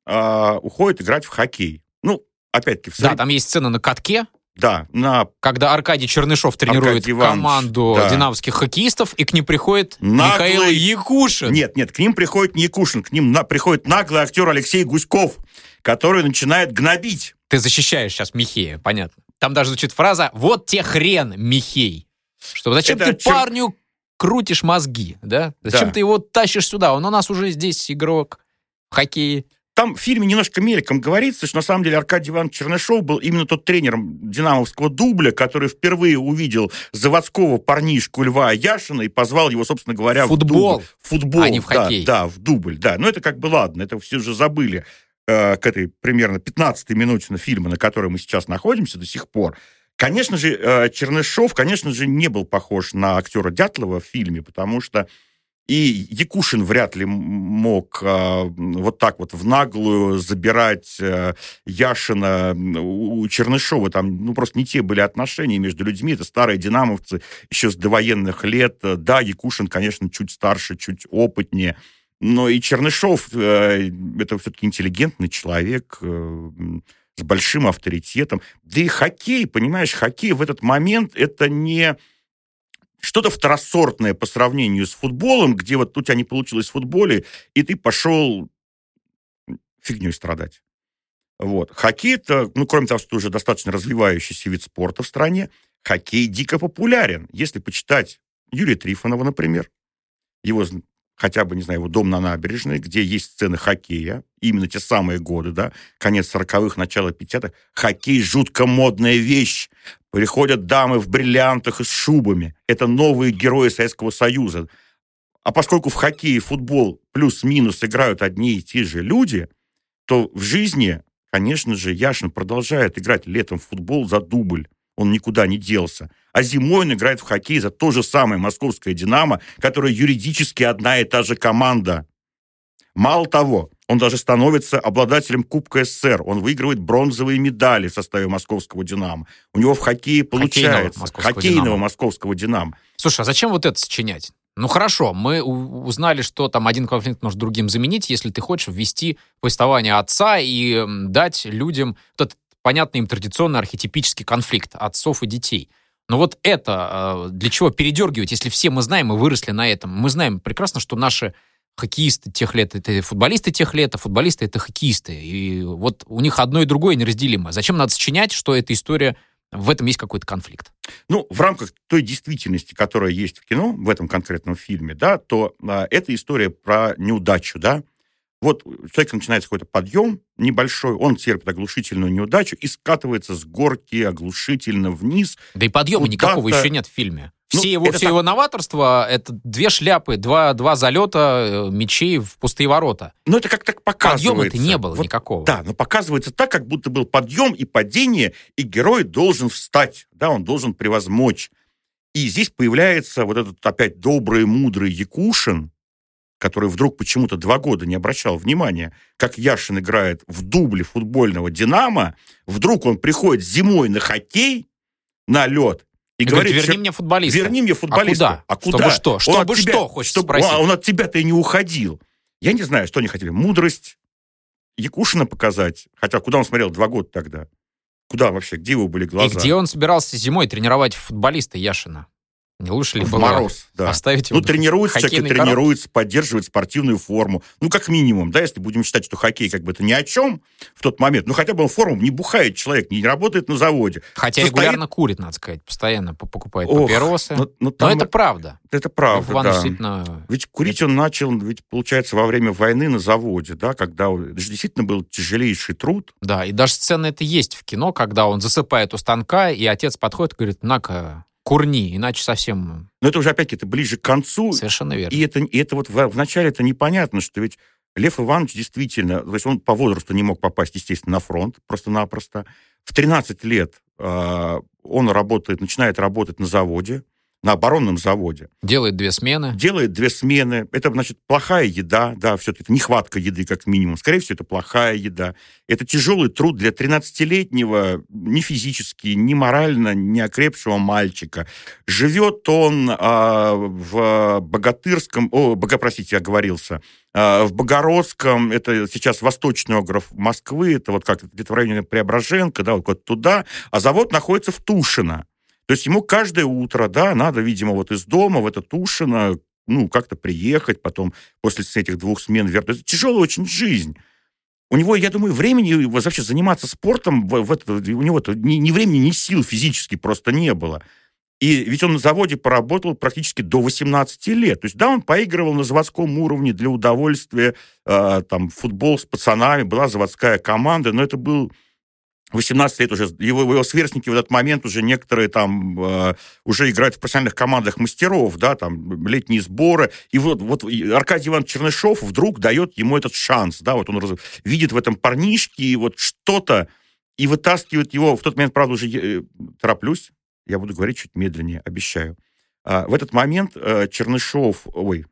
S3: э, уходит играть в хоккей. Ну, опять-таки, в
S2: Да,
S3: сред-
S2: там есть сцена на катке,
S3: да, на
S2: когда Аркадий Чернышов тренирует
S3: Аркадий Иванович,
S2: команду
S3: да.
S2: динамовских хоккеистов, и к ним приходит
S3: Наглый-
S2: Михаил Якушин.
S3: Нет, нет, к ним приходит не Якушин, к ним на- приходит наглый актер Алексей Гуськов, который начинает гнобить.
S2: Ты защищаешь сейчас Михея, понятно. Там даже звучит фраза «Вот те хрен, Михей». Что зачем
S3: Это
S2: ты
S3: чер-
S2: парню крутишь мозги, да? Зачем
S3: Да.
S2: ты его тащишь сюда? Он у нас уже здесь игрок в хоккее.
S3: Там в фильме немножко мельком говорится, что на самом деле Аркадий Иванович Чернышов был именно тот тренером динамовского дубля, который впервые увидел заводского парнишку Льва Яшина и позвал его, собственно говоря,
S2: Футбол.
S3: в дубль. Футбол.
S2: А не в
S3: да,
S2: хоккей.
S3: Да, в дубль, да. Но это как бы ладно, это все же забыли э, к этой примерно 15-й минуте на фильма, на которой мы сейчас находимся до сих пор. Конечно же, э, Чернышов, конечно же, не был похож на актера Дятлова в фильме, потому что и Якушин вряд ли мог э, вот так вот в наглую забирать э, Яшина у Чернышова. Там ну, просто не те были отношения между людьми. Это старые динамовцы еще с довоенных лет. Да, Якушин, конечно, чуть старше, чуть опытнее. Но и Чернышов э, это все-таки интеллигентный человек э, с большим авторитетом. Да и хоккей, понимаешь, хоккей в этот момент это не что-то второсортное по сравнению с футболом, где вот у тебя не получилось в футболе, и ты пошел фигней страдать. Вот. Хоккей это, ну, кроме того, что уже достаточно развивающийся вид спорта в стране, хоккей дико популярен. Если почитать Юрия Трифонова, например, его хотя бы, не знаю, его дом на набережной, где есть сцены хоккея, именно те самые годы, да, конец 40-х, начало 50-х. Хоккей – жутко модная вещь. Приходят дамы в бриллиантах и с шубами. Это новые герои Советского Союза. А поскольку в хоккей и футбол плюс-минус играют одни и те же люди, то в жизни, конечно же, Яшин продолжает играть летом в футбол за дубль. Он никуда не делся. А зимой он играет в хоккей за то же самое московское «Динамо», которое юридически одна и та же команда. Мало того, он даже становится обладателем Кубка СССР. Он выигрывает бронзовые медали в составе московского «Динамо». У него в хоккее получается.
S2: Хоккейного московского
S3: Хоккейного
S2: «Динамо».
S3: московского «Динамо».
S2: Слушай, а зачем вот это сочинять? Ну хорошо, мы узнали, что там один конфликт может другим заменить, если ты хочешь ввести повествование отца и дать людям вот этот понятный им традиционный архетипический конфликт отцов и детей. Но вот это э, для чего передергивать, если все мы знаем, мы выросли на этом. Мы знаем прекрасно, что наши хоккеисты тех лет это футболисты тех лет, а футболисты это хоккеисты. И вот у них одно и другое неразделимо. Зачем надо сочинять, что эта история, в этом есть какой-то конфликт?
S3: Ну, в рамках той действительности, которая есть в кино, в этом конкретном фильме, да, то а, это история про неудачу, да. Вот у человека начинается какой-то подъем небольшой, он терпит оглушительную неудачу и скатывается с горки оглушительно вниз.
S2: Да и подъема никакого еще нет в фильме. Все,
S3: Ну,
S2: его, все
S3: так-
S2: его новаторство — это две шляпы, два, два залета э, мечей в пустые ворота.
S3: Но это как так показывается.
S2: Подъема-то не было
S3: Вот
S2: никакого.
S3: Да, но показывается так, как будто был подъем и падение, и герой должен встать, да, он должен превозмочь. И здесь появляется вот этот опять добрый, мудрый Якушин, который вдруг почему-то два года не обращал внимания, как Яшин играет в дубле футбольного «Динамо», вдруг он приходит зимой на хоккей, на лед, и,
S2: И говорит, верни
S3: «Чё-
S2: мне футболиста.
S3: Верни мне футболиста.
S2: А куда?
S3: куда?
S2: Чтобы что?
S3: Он
S2: Чтобы
S3: от тебя-
S2: что, хочется
S3: чтобы-
S2: спросить.
S3: а он от тебя-то и не уходил. Я не знаю, что они хотели. Мудрость Якушина показать. Хотя куда он смотрел два года тогда? Куда вообще? Где его были
S2: И
S3: глаза?
S2: где он собирался зимой тренировать футболиста Яшина? Не лучше ли
S3: В
S2: было
S3: мороз, да.
S2: оставить его
S3: Ну, тренируется человек, тренируется, поддерживает спортивную форму. Ну, как минимум, да, если будем считать, что хоккей как бы это ни о чем в тот момент. Ну, хотя бы он форму не бухает человек, не работает на заводе.
S2: Хотя
S3: состоит-
S2: регулярно курит, надо сказать, постоянно по- покупает
S3: Ох,
S2: папиросы.
S3: Ну, ну,
S2: Но
S3: там
S2: это правда.
S3: это правда,
S2: Иванович
S3: да.
S2: действительно...
S3: Ведь курить он начал, ведь, получается, во время войны на заводе, да, когда он- это же действительно был тяжелейший труд.
S2: Да, и даже сцена это есть в кино, когда он засыпает у станка, и отец подходит и говорит, на-ка, курни, иначе совсем
S3: Но это уже, опять-таки, это ближе к концу.
S2: совершенно верно.
S3: И это, и это вот в, вначале это непонятно, что ведь Лев Иванович действительно, то есть он по возрасту не мог попасть, естественно, на фронт просто-напросто. В 13 лет э, он работает, начинает работать на заводе, на оборонном заводе.
S2: Делает две смены.
S3: Делает две смены. Это, значит, плохая еда, да, все-таки это нехватка еды, как минимум. Скорее всего, это плохая еда. Это тяжелый труд для 13-летнего, ни физически, ни морально, не окрепшего мальчика. Живет он а, в Богатырском, о, Бога, простите, я оговорился, а, в Богородском, это сейчас восточный округ Москвы, это вот как где-то в районе Преображенка, да, вот туда, а завод находится в Тушино. То есть ему каждое утро, да, надо, видимо, вот из дома в это Тушино, ну, как-то приехать, потом после этих двух смен вернуться. Это тяжелая очень жизнь. У него, я думаю, времени вообще заниматься спортом, в, это, у него -то ни, ни времени, ни сил физически просто не было. И ведь он на заводе поработал практически до 18 лет. То есть, да, он поигрывал на заводском уровне для удовольствия, э, там, футбол с пацанами, была заводская команда, но это был 18 лет уже, его, его сверстники в этот момент уже некоторые там э, уже играют в профессиональных командах мастеров, да, там летние сборы. И вот, вот Аркадий Иванович Чернышов вдруг дает ему этот шанс, да, вот он раз, видит в этом парнишке и вот что-то, и вытаскивает его, в тот момент, правда, уже э, тороплюсь, я буду говорить чуть медленнее, обещаю. А, в этот момент э, Чернышов, ой,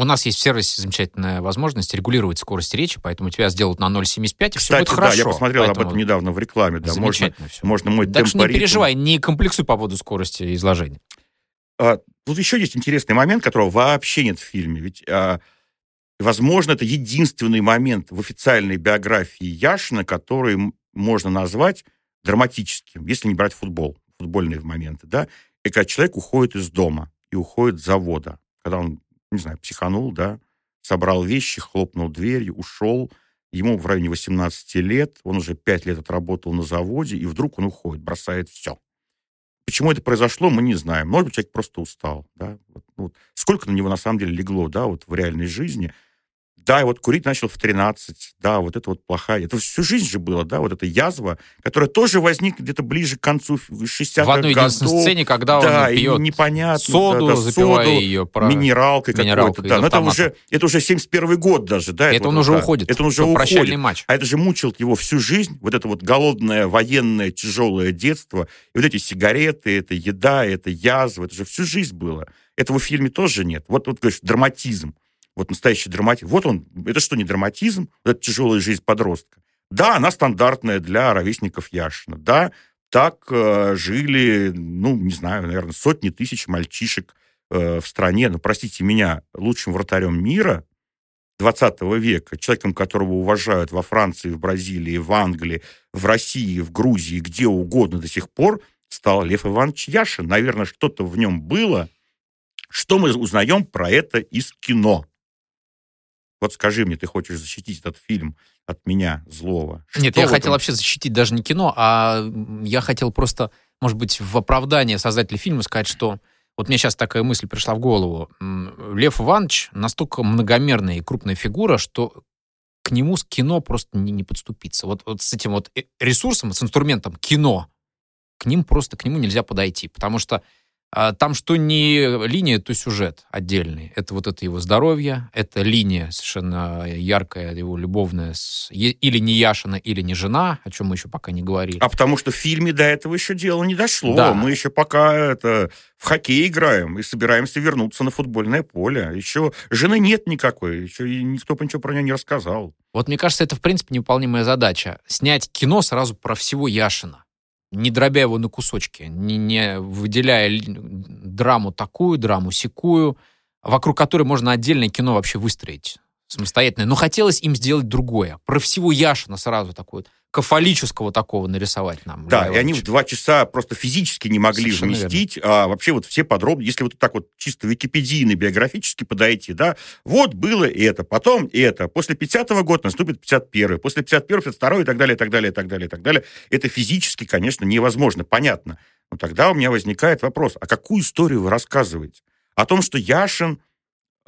S2: у нас есть в сервисе замечательная возможность регулировать скорость речи, поэтому тебя сделают на 0,75, и все будет
S3: да,
S2: хорошо.
S3: я посмотрел
S2: Поэтому
S3: об этом недавно в рекламе. Да, можно,
S2: все.
S3: можно мой
S2: Так что не переживай, не комплексуй по поводу скорости изложения.
S3: А, тут еще есть интересный момент, которого вообще нет в фильме. Ведь, а, возможно, это единственный момент в официальной биографии Яшина, который можно назвать драматическим, если не брать футбол, футбольные моменты, да, и когда человек уходит из дома и уходит с завода, когда он, не знаю, психанул, да, собрал вещи, хлопнул дверью, ушел, ему в районе 18 лет, он уже 5 лет отработал на заводе, и вдруг он уходит, бросает все. Почему это произошло, мы не знаем. Может быть, человек просто устал. Да? Вот, ну, вот сколько на него на самом деле легло да, вот в реальной жизни. Да, и вот курить начал в 13, да, вот это вот плохая. Это всю жизнь же было, да, вот эта язва, которая тоже возникла где-то ближе к концу 60-х
S2: В одной
S3: годов.
S2: единственной сцене, когда
S3: да,
S2: он пьет
S3: непонятно.
S2: соду,
S3: да, да,
S2: запивая
S3: соду,
S2: ее про...
S3: минералкой
S2: минералкой
S3: какой-то. Да, но это уже, это уже 71 год даже, да.
S2: Это он
S3: вот,
S2: уже
S3: да.
S2: уходит.
S3: Это он уже
S2: Это
S3: уходит.
S2: матч.
S3: А это же мучил его всю жизнь, вот это вот голодное, военное, тяжелое детство. И вот эти сигареты, это еда, это язва, это же всю жизнь было. Этого в фильме тоже нет. Вот, вот говоришь, драматизм. Вот настоящий драматизм. Вот он, это что, не драматизм? Вот эта тяжелая жизнь подростка. Да, она стандартная для ровесников Яшина. Да, так э, жили, ну, не знаю, наверное, сотни тысяч мальчишек э, в стране. Но, простите меня, лучшим вратарем мира 20 века, человеком, которого уважают во Франции, в Бразилии, в Англии, в России, в Грузии, где угодно до сих пор, стал Лев Иванович Яшин. Наверное, что-то в нем было. Что мы узнаем про это из кино? Вот скажи мне, ты хочешь защитить этот фильм от меня, злого?
S2: Нет,
S3: Что
S2: я
S3: в
S2: хотел
S3: этом?
S2: вообще защитить даже не кино, а я хотел просто, может быть, в оправдание создателя фильма сказать, что вот мне сейчас такая мысль пришла в голову. Лев Иванович настолько многомерная и крупная фигура, что к нему с кино просто не, не подступиться. Вот, вот с этим вот э, ресурсом, с инструментом кино, к ним просто, к нему нельзя подойти, потому что а, там что не линия, то сюжет отдельный. Это вот это его здоровье, это линия совершенно яркая, его любовная, с, или не Яшина, или не жена, о чем мы еще пока не говорили.
S3: А потому что в фильме до этого еще дело не дошло.
S2: Да.
S3: Мы еще пока это в хоккей играем и собираемся вернуться на футбольное поле. Еще жены нет никакой, еще никто ничего про нее не рассказал.
S2: Вот мне кажется, это, в принципе, невыполнимая задача. Снять кино сразу про всего Яшина. Не дробя его на кусочки, не, не выделяя драму такую, драму секую, вокруг которой можно отдельное кино вообще выстроить самостоятельно. Но хотелось им сделать другое. Про всего Яшина сразу такое, кафолического такого нарисовать нам.
S3: Да, и они в два часа просто физически не могли
S2: Совершенно
S3: вместить, а вообще вот все подробности, если вот так вот чисто википедийно, биографически подойти, да, вот было это, потом это, после 50-го года наступит 51-й, после 51-го, 52 и так далее, и так далее, и так далее, и так далее. Это физически, конечно, невозможно, понятно. Но тогда у меня возникает вопрос, а какую историю вы рассказываете? О том, что Яшин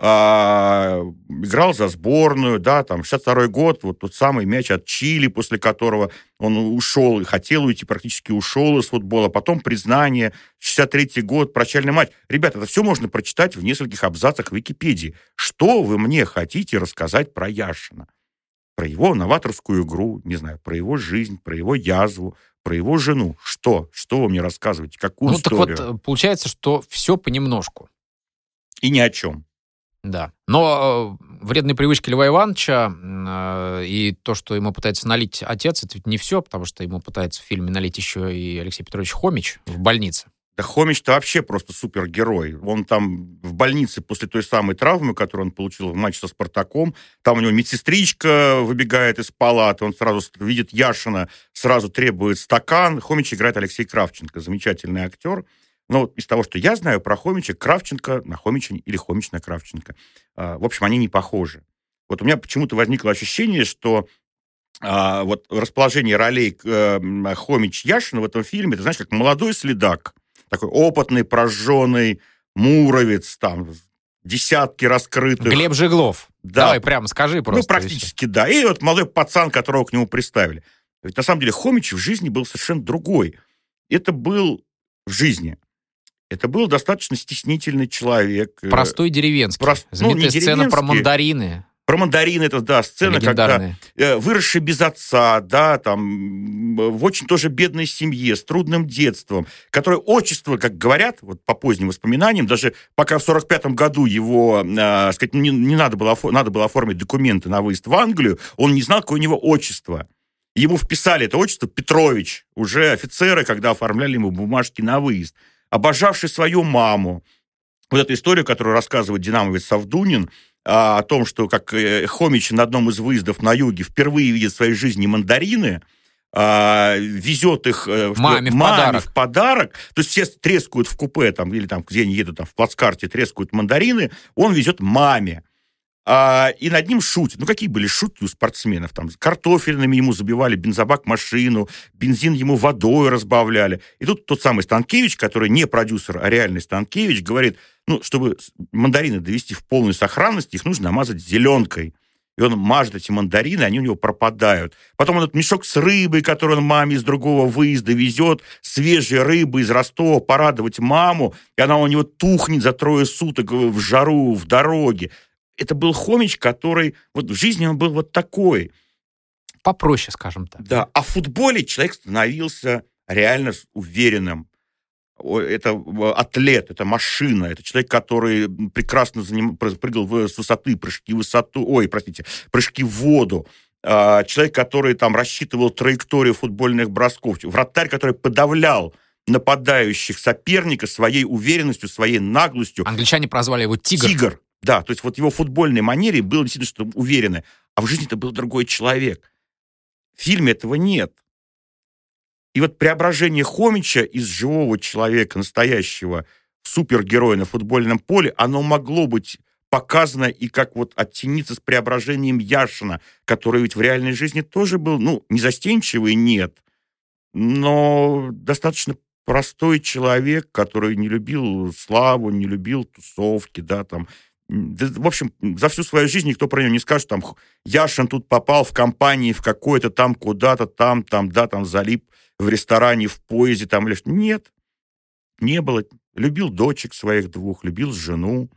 S3: а, играл за сборную, да, там, 62 год, вот тот самый мяч от Чили, после которого он ушел, и хотел уйти, практически ушел из футбола, потом признание, 63 год, прощальный матч. Ребята, это все можно прочитать в нескольких абзацах Википедии. Что вы мне хотите рассказать про Яшина? Про его новаторскую игру, не знаю, про его жизнь, про его язву, про его жену. Что? Что вы мне рассказываете? Какую
S2: Ну, так
S3: историю?
S2: вот, э, получается, что все понемножку.
S3: И ни о чем.
S2: Да. Но э, вредные привычки Льва Ивановича э, и то, что ему пытается налить отец, это ведь не все, потому что ему пытается в фильме налить еще и Алексей Петрович Хомич в больнице.
S3: Да Хомич-то вообще просто супергерой. Он там в больнице после той самой травмы, которую он получил в матче со «Спартаком», там у него медсестричка выбегает из палаты, он сразу видит Яшина, сразу требует стакан. Хомич играет Алексей Кравченко, замечательный актер. Но вот из того, что я знаю про Хомича, Кравченко на Хомича или Хомич на Кравченко. А, В общем, они не похожи. Вот у меня почему-то возникло ощущение, что а, вот расположение ролей э, Хомич-Яшина в этом фильме, это, знаешь, как молодой следак, Такой опытный, прожженный муровец, там, десятки раскрытых.
S2: Глеб Жиглов.
S3: Да.
S2: Давай прямо скажи просто.
S3: Ну, практически, да. И вот молодой пацан, которого к нему приставили. Ведь на самом деле Хомич в жизни был совершенно другой. Это был в жизни. Это был достаточно стеснительный человек. э,
S2: Простой деревенский.
S3: Прост- ну,
S2: Знаменитая
S3: не
S2: сцена про
S3: деревенский.
S2: мандарины.
S3: Про мандарин это, да, сцена, когда э, выросший без отца, да, там, м, в очень тоже бедной семье, с трудным детством, которое отчество, как говорят, вот по поздним воспоминаниям, даже пока в 45 году его, э, сказать, не, не надо, было, надо было оформить документы на выезд в Англию, он не знал, какое у него отчество. Ему вписали это отчество Петрович, уже офицеры, когда оформляли ему бумажки на выезд. Обожавший свою маму. Вот эту историю, которую рассказывает динамовец Савдунин, а, о том, что как э, Хомич на одном из выездов на юге впервые видит в своей жизни мандарины, а, везет их э, в-
S2: Маме в подарок.
S3: в подарок. То есть все трескают в купе, там, или там, где они едут, там, в плацкарте трескают мандарины, он везет маме. А, и над ним шутят. Ну, какие были шутки у спортсменов? Там, картофельными ему забивали бензобак машину, бензин ему водой разбавляли. И тут тот самый Станкевич, который не продюсер, а реальный Станкевич, говорит, ну, чтобы мандарины довести в полную сохранность, их нужно намазать зеленкой. И он мажет эти мандарины, они у него пропадают. Потом этот мешок с рыбой, который он маме из другого выезда везет, свежей рыбы из Ростова, порадовать маму, и она у него тухнет за трое суток в жару, в дороге. Это был Хомич, который вот в жизни он был вот такой.
S2: Попроще, скажем так.
S3: Да. А в футболе человек становился реально уверенным. Это э, атлет, это машина, это человек, который прекрасно заним... пры- прыгал в- с высоты, прыжки в высоту, ой, простите, прыжки в воду. А, Человек, который там рассчитывал траекторию футбольных бросков. Вратарь, который подавлял нападающих соперника своей уверенностью, своей наглостью.
S2: Англичане прозвали его Тигр.
S3: Тигр. Да, то есть вот его футбольной манере было действительно что уверенное. А в жизни это был другой человек. В фильме этого нет. И вот преображение Хомича из живого человека, настоящего, супергероя на футбольном поле, оно могло быть показано и как вот оттениться с преображением Яшина, который ведь в реальной жизни тоже был, ну, не застенчивый, нет, но достаточно простой человек, который не любил славу, не любил тусовки, да, там, в общем, за всю свою жизнь никто про него не скажет, там, Яшин тут попал в компании в какой-то там, куда-то там, там, да, там, залип в ресторане, в поезде, там, или что. Нет, не было. Любил дочек своих двух, любил жену,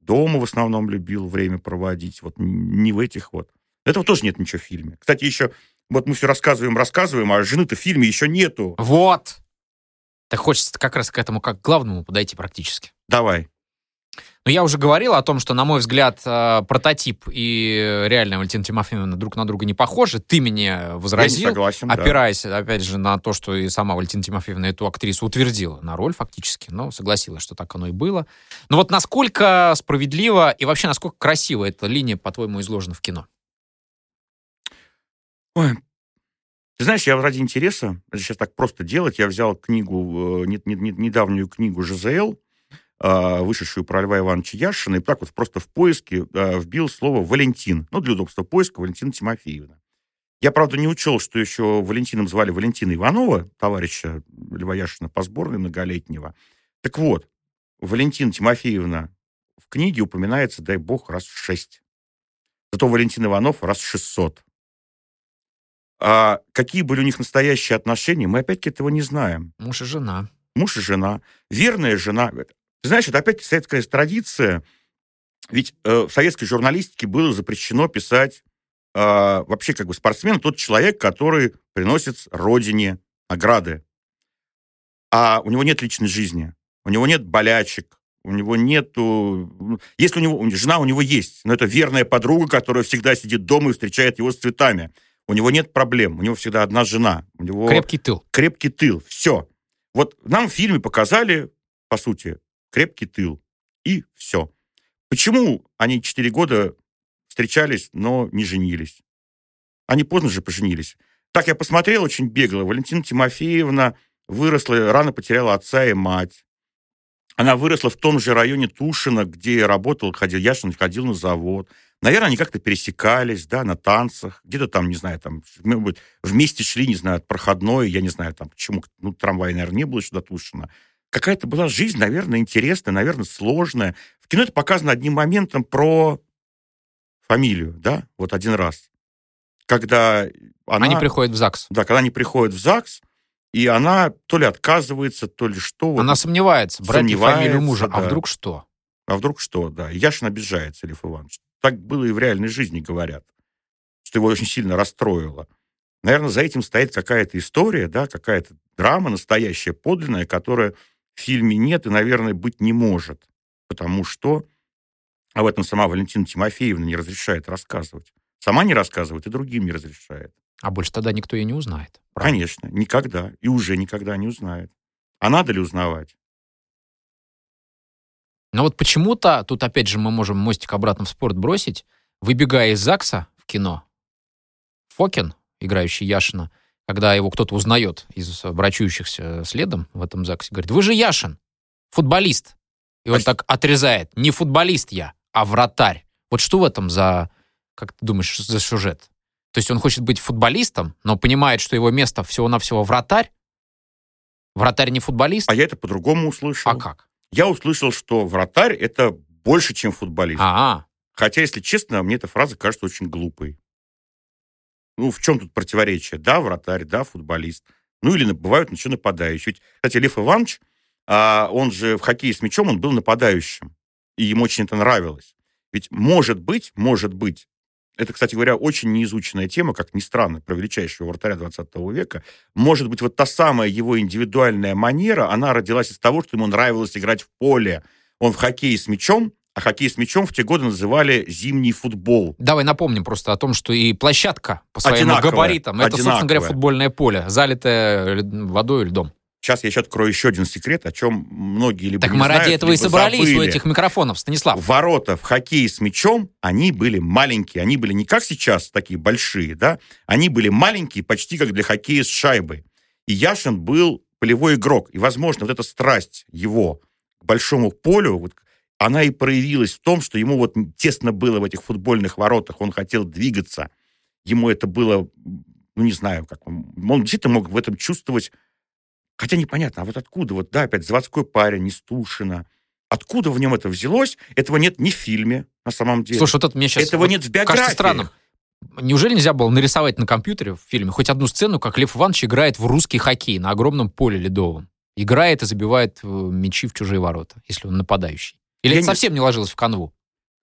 S3: дома в основном любил время проводить, вот не в этих вот. Этого тоже нет ничего в фильме. Кстати, еще, вот мы все рассказываем, рассказываем, а жены-то в фильме еще нету.
S2: Вот. Так хочется как раз к этому как к главному подойти практически.
S3: Давай.
S2: Но я уже говорил о том, что, на мой взгляд, э, прототип и реальная Валентина Тимофеевна друг на друга не похожи. Ты мне
S3: Я не
S2: возразил,
S3: согласен, да.
S2: опираясь, опять же, на то, что и сама Валентина Тимофеевна эту актрису утвердила на роль фактически, но согласилась, что так оно и было. Но вот насколько справедливо и вообще насколько красиво эта линия, по-твоему, изложена в кино?
S3: Ой. Ты знаешь, я ради интереса, сейчас так просто делать, я взял книгу, э, не- не- не- недавнюю книгу ЖЗЛ, вышедшую про Льва Ивановича Яшина, и так вот просто в поиске э, вбил слово «Валентин». Ну, для удобства поиска Валентина Тимофеевна. Я, правда, не учел, что еще Валентином звали Валентина Иванова, товарища Льва Яшина по сборной многолетнего. Так вот, Валентина Тимофеевна в книге упоминается, дай бог, раз в шесть. Зато Валентин Иванов раз в 600. А какие были у них настоящие отношения, мы опять-таки этого не знаем.
S2: Муж и жена.
S3: Муж и жена, верная жена. Ты знаешь, это опять советская традиция. Ведь э, в советской журналистике было запрещено писать э, вообще как бы спортсмен тот человек, который приносит родине награды. А у него нет личной жизни, у него нет болячек, у него нету... Если у него... Жена у него есть, но это верная подруга, которая всегда сидит дома и встречает его с цветами. У него нет проблем, у него всегда одна жена. У него
S2: Крепкий тыл.
S3: крепкий тыл. Все. Вот нам в фильме показали, по сути, крепкий тыл. И все. Почему они четыре года встречались, но не женились? Они поздно же поженились. Так я посмотрел очень бегло. Валентина Тимофеевна выросла, рано потеряла отца и мать. Она выросла в том же районе Тушина, где работал, ходил, Яшин ходил на завод. Наверное, они как-то пересекались, да, на танцах. Где-то там, не знаю, там, может быть, вместе шли, не знаю, от проходной, я не знаю, там, почему, ну, трамвая, наверное, не было до Тушина. Какая-то была жизнь, наверное, интересная, наверное, сложная. В кино это показано одним моментом про фамилию, да, вот один раз. Когда она...
S2: Они приходят в ЗАГС.
S3: Да, когда они приходят в ЗАГС, и она то ли отказывается, то ли что.
S2: Она
S3: вот,
S2: сомневается, брать
S3: Сомневается,
S2: фамилию мужа. А
S3: да.
S2: вдруг что?
S3: А вдруг что, да. Яшин обижается, Лев Иванович. Так было и в реальной жизни, говорят. Что его очень сильно расстроило. Наверное, за этим стоит какая-то история, да, какая-то драма настоящая, подлинная, которая в фильме нет и, наверное, быть не может. Потому что об этом сама Валентина Тимофеевна не разрешает рассказывать. Сама не рассказывает и другим не разрешает.
S2: А больше тогда никто и не узнает. правда?
S3: Конечно, никогда. И уже никогда не узнает. А надо ли узнавать?
S2: Но вот почему-то, тут опять же мы можем мостик обратно в спорт бросить, выбегая из ЗАГСа в кино, Фокин, играющий Яшина, когда его кто-то узнает из брачующихся следом в этом ЗАГСе, говорит, вы же Яшин, футболист. И он
S3: А
S2: так отрезает, не футболист я, а вратарь. Вот что в этом за, как ты думаешь, за сюжет? То есть он хочет быть футболистом, но понимает, что его место всего-навсего вратарь? Вратарь не футболист?
S3: А я это по-другому услышал.
S2: А как?
S3: Я услышал, что вратарь — это больше, чем футболист.
S2: А,
S3: Хотя, если честно, мне эта фраза кажется очень глупой. Ну, в чем тут противоречие? Да, вратарь, да, футболист. Ну, или бывают еще нападающие. Ведь, кстати, Лев Иванович, а, он же в хоккее с мячом, он был нападающим. И ему очень это нравилось. Ведь может быть, может быть, это, кстати говоря, очень неизученная тема, как ни странно, про величайшего вратаря 20 века. Может быть, вот та самая его индивидуальная манера, она родилась из того, что ему нравилось играть в поле. Он в хоккее с мячом, а хоккей с мячом в те годы называли зимний футбол.
S2: Давай напомним просто о том, что и площадка по своим
S3: Одинаковая,
S2: габаритам, это, собственно говоря,
S3: одинаковая.
S2: футбольное поле, залитое водой и льдом.
S3: Сейчас я еще открою еще один секрет, о чем многие либо
S2: Так
S3: не
S2: мы ради этого и собрались у
S3: забыли.
S2: этих микрофонов, Станислав.
S3: Ворота в хоккее с мячом, они были маленькие. Они были не как сейчас, такие большие, да? Они были маленькие, почти как для хоккея с шайбой. И Яшин был полевой игрок. И, возможно, вот эта страсть его к большому полю, вот, она и проявилась в том, что ему вот тесно было в этих футбольных воротах. Он хотел двигаться. Ему это было, ну, не знаю, как он, он действительно мог в этом чувствовать Хотя непонятно, а вот откуда, вот, да, опять заводской парень из Тушина, откуда в нем это взялось, этого нет ни в фильме, на самом деле.
S2: Слушай, вот это мне сейчас
S3: этого нет в биографии.
S2: кажется странным. Неужели нельзя было нарисовать на компьютере в фильме хоть одну сцену, как Лев Иванович играет в русский хоккей на огромном поле ледовом? Играет и забивает э, мячи в чужие ворота, если он нападающий. Или
S3: Я
S2: это
S3: не-
S2: совсем не ложилось в канву?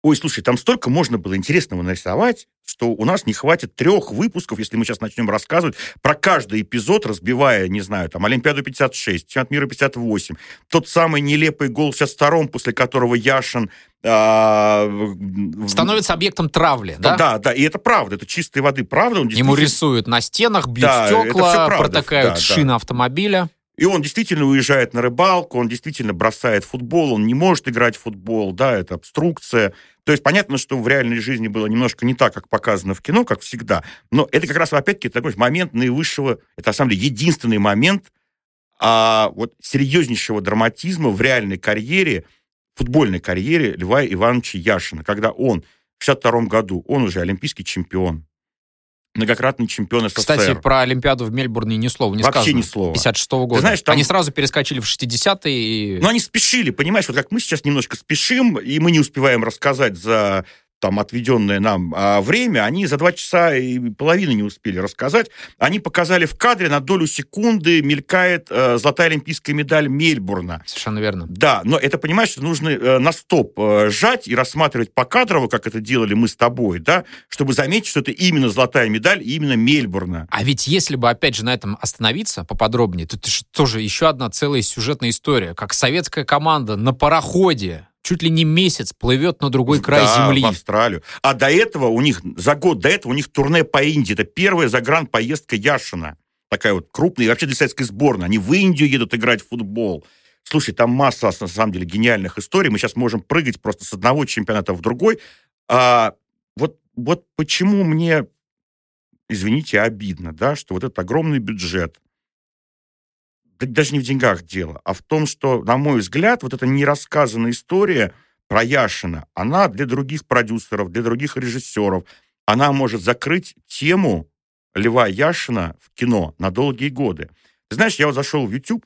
S3: Ой, слушай, там столько можно было интересного нарисовать, что у нас не хватит трех выпусков, если мы сейчас начнем рассказывать про каждый эпизод, разбивая, не знаю, там, Олимпиаду 56, Чемпионат мира 58, тот самый нелепый гол в 62-м, после которого Яшин... а,
S2: Становится объектом травли,
S3: Да,
S2: да?
S3: да, да, и это правда, это чистой воды правда. Он
S2: Ему
S3: действительно-
S2: рисуют на стенах, бьют
S3: Да,
S2: стекла, протыкают
S3: да, да.
S2: шины автомобиля.
S3: И он действительно уезжает на рыбалку, он действительно бросает футбол, он не может играть в футбол, да, это обструкция. То есть понятно, что в реальной жизни было немножко не так, как показано в кино, как всегда. Но это как раз, опять-таки, такой момент наивысшего, это на самом деле единственный момент а, вот серьезнейшего драматизма в реальной карьере, футбольной карьере Льва Ивановича Яшина, когда он в 62 году, он уже олимпийский чемпион, многократный чемпион СССР.
S2: Кстати, про Олимпиаду в Мельбурне ни слова не
S3: Вообще
S2: сказано.
S3: ни слова.
S2: 56 года.
S3: знаешь, там-
S2: Они сразу перескочили в 60-е и...
S3: Но они спешили, понимаешь, вот как мы сейчас немножко спешим, и мы не успеваем рассказать за там отведенное нам а, время, они за два часа и половины не успели рассказать. Они показали в кадре на долю секунды мелькает э, золотая олимпийская медаль Мельбурна.
S2: Совершенно верно.
S3: Да, но это, понимаешь, что нужно э, на стоп э, сжать и рассматривать покадрово, как это делали мы с тобой, да, чтобы заметить, что это именно золотая медаль, именно Мельбурна.
S2: А ведь если бы, опять же, на этом остановиться поподробнее, то это же тоже еще одна целая сюжетная история. Как советская команда на пароходе чуть ли не месяц плывет на другой край
S3: Да,
S2: земли.
S3: в Австралию. А до этого у них, за год до этого у них турне по Индии. Это первая загранпоездка Яшина. Такая вот крупная, и вообще для советской сборной. Они в Индию едут играть в футбол. Слушай, там масса, на самом деле, гениальных историй. Мы сейчас можем прыгать просто с одного чемпионата в другой. А, вот, вот почему мне, извините, обидно, да, что вот этот огромный бюджет, даже не в деньгах дело, а в том, что, на мой взгляд, вот эта нерассказанная история про Яшина, она для других продюсеров, для других режиссеров, она может закрыть тему Льва Яшина в кино на долгие годы. Знаешь, я вот зашел в YouTube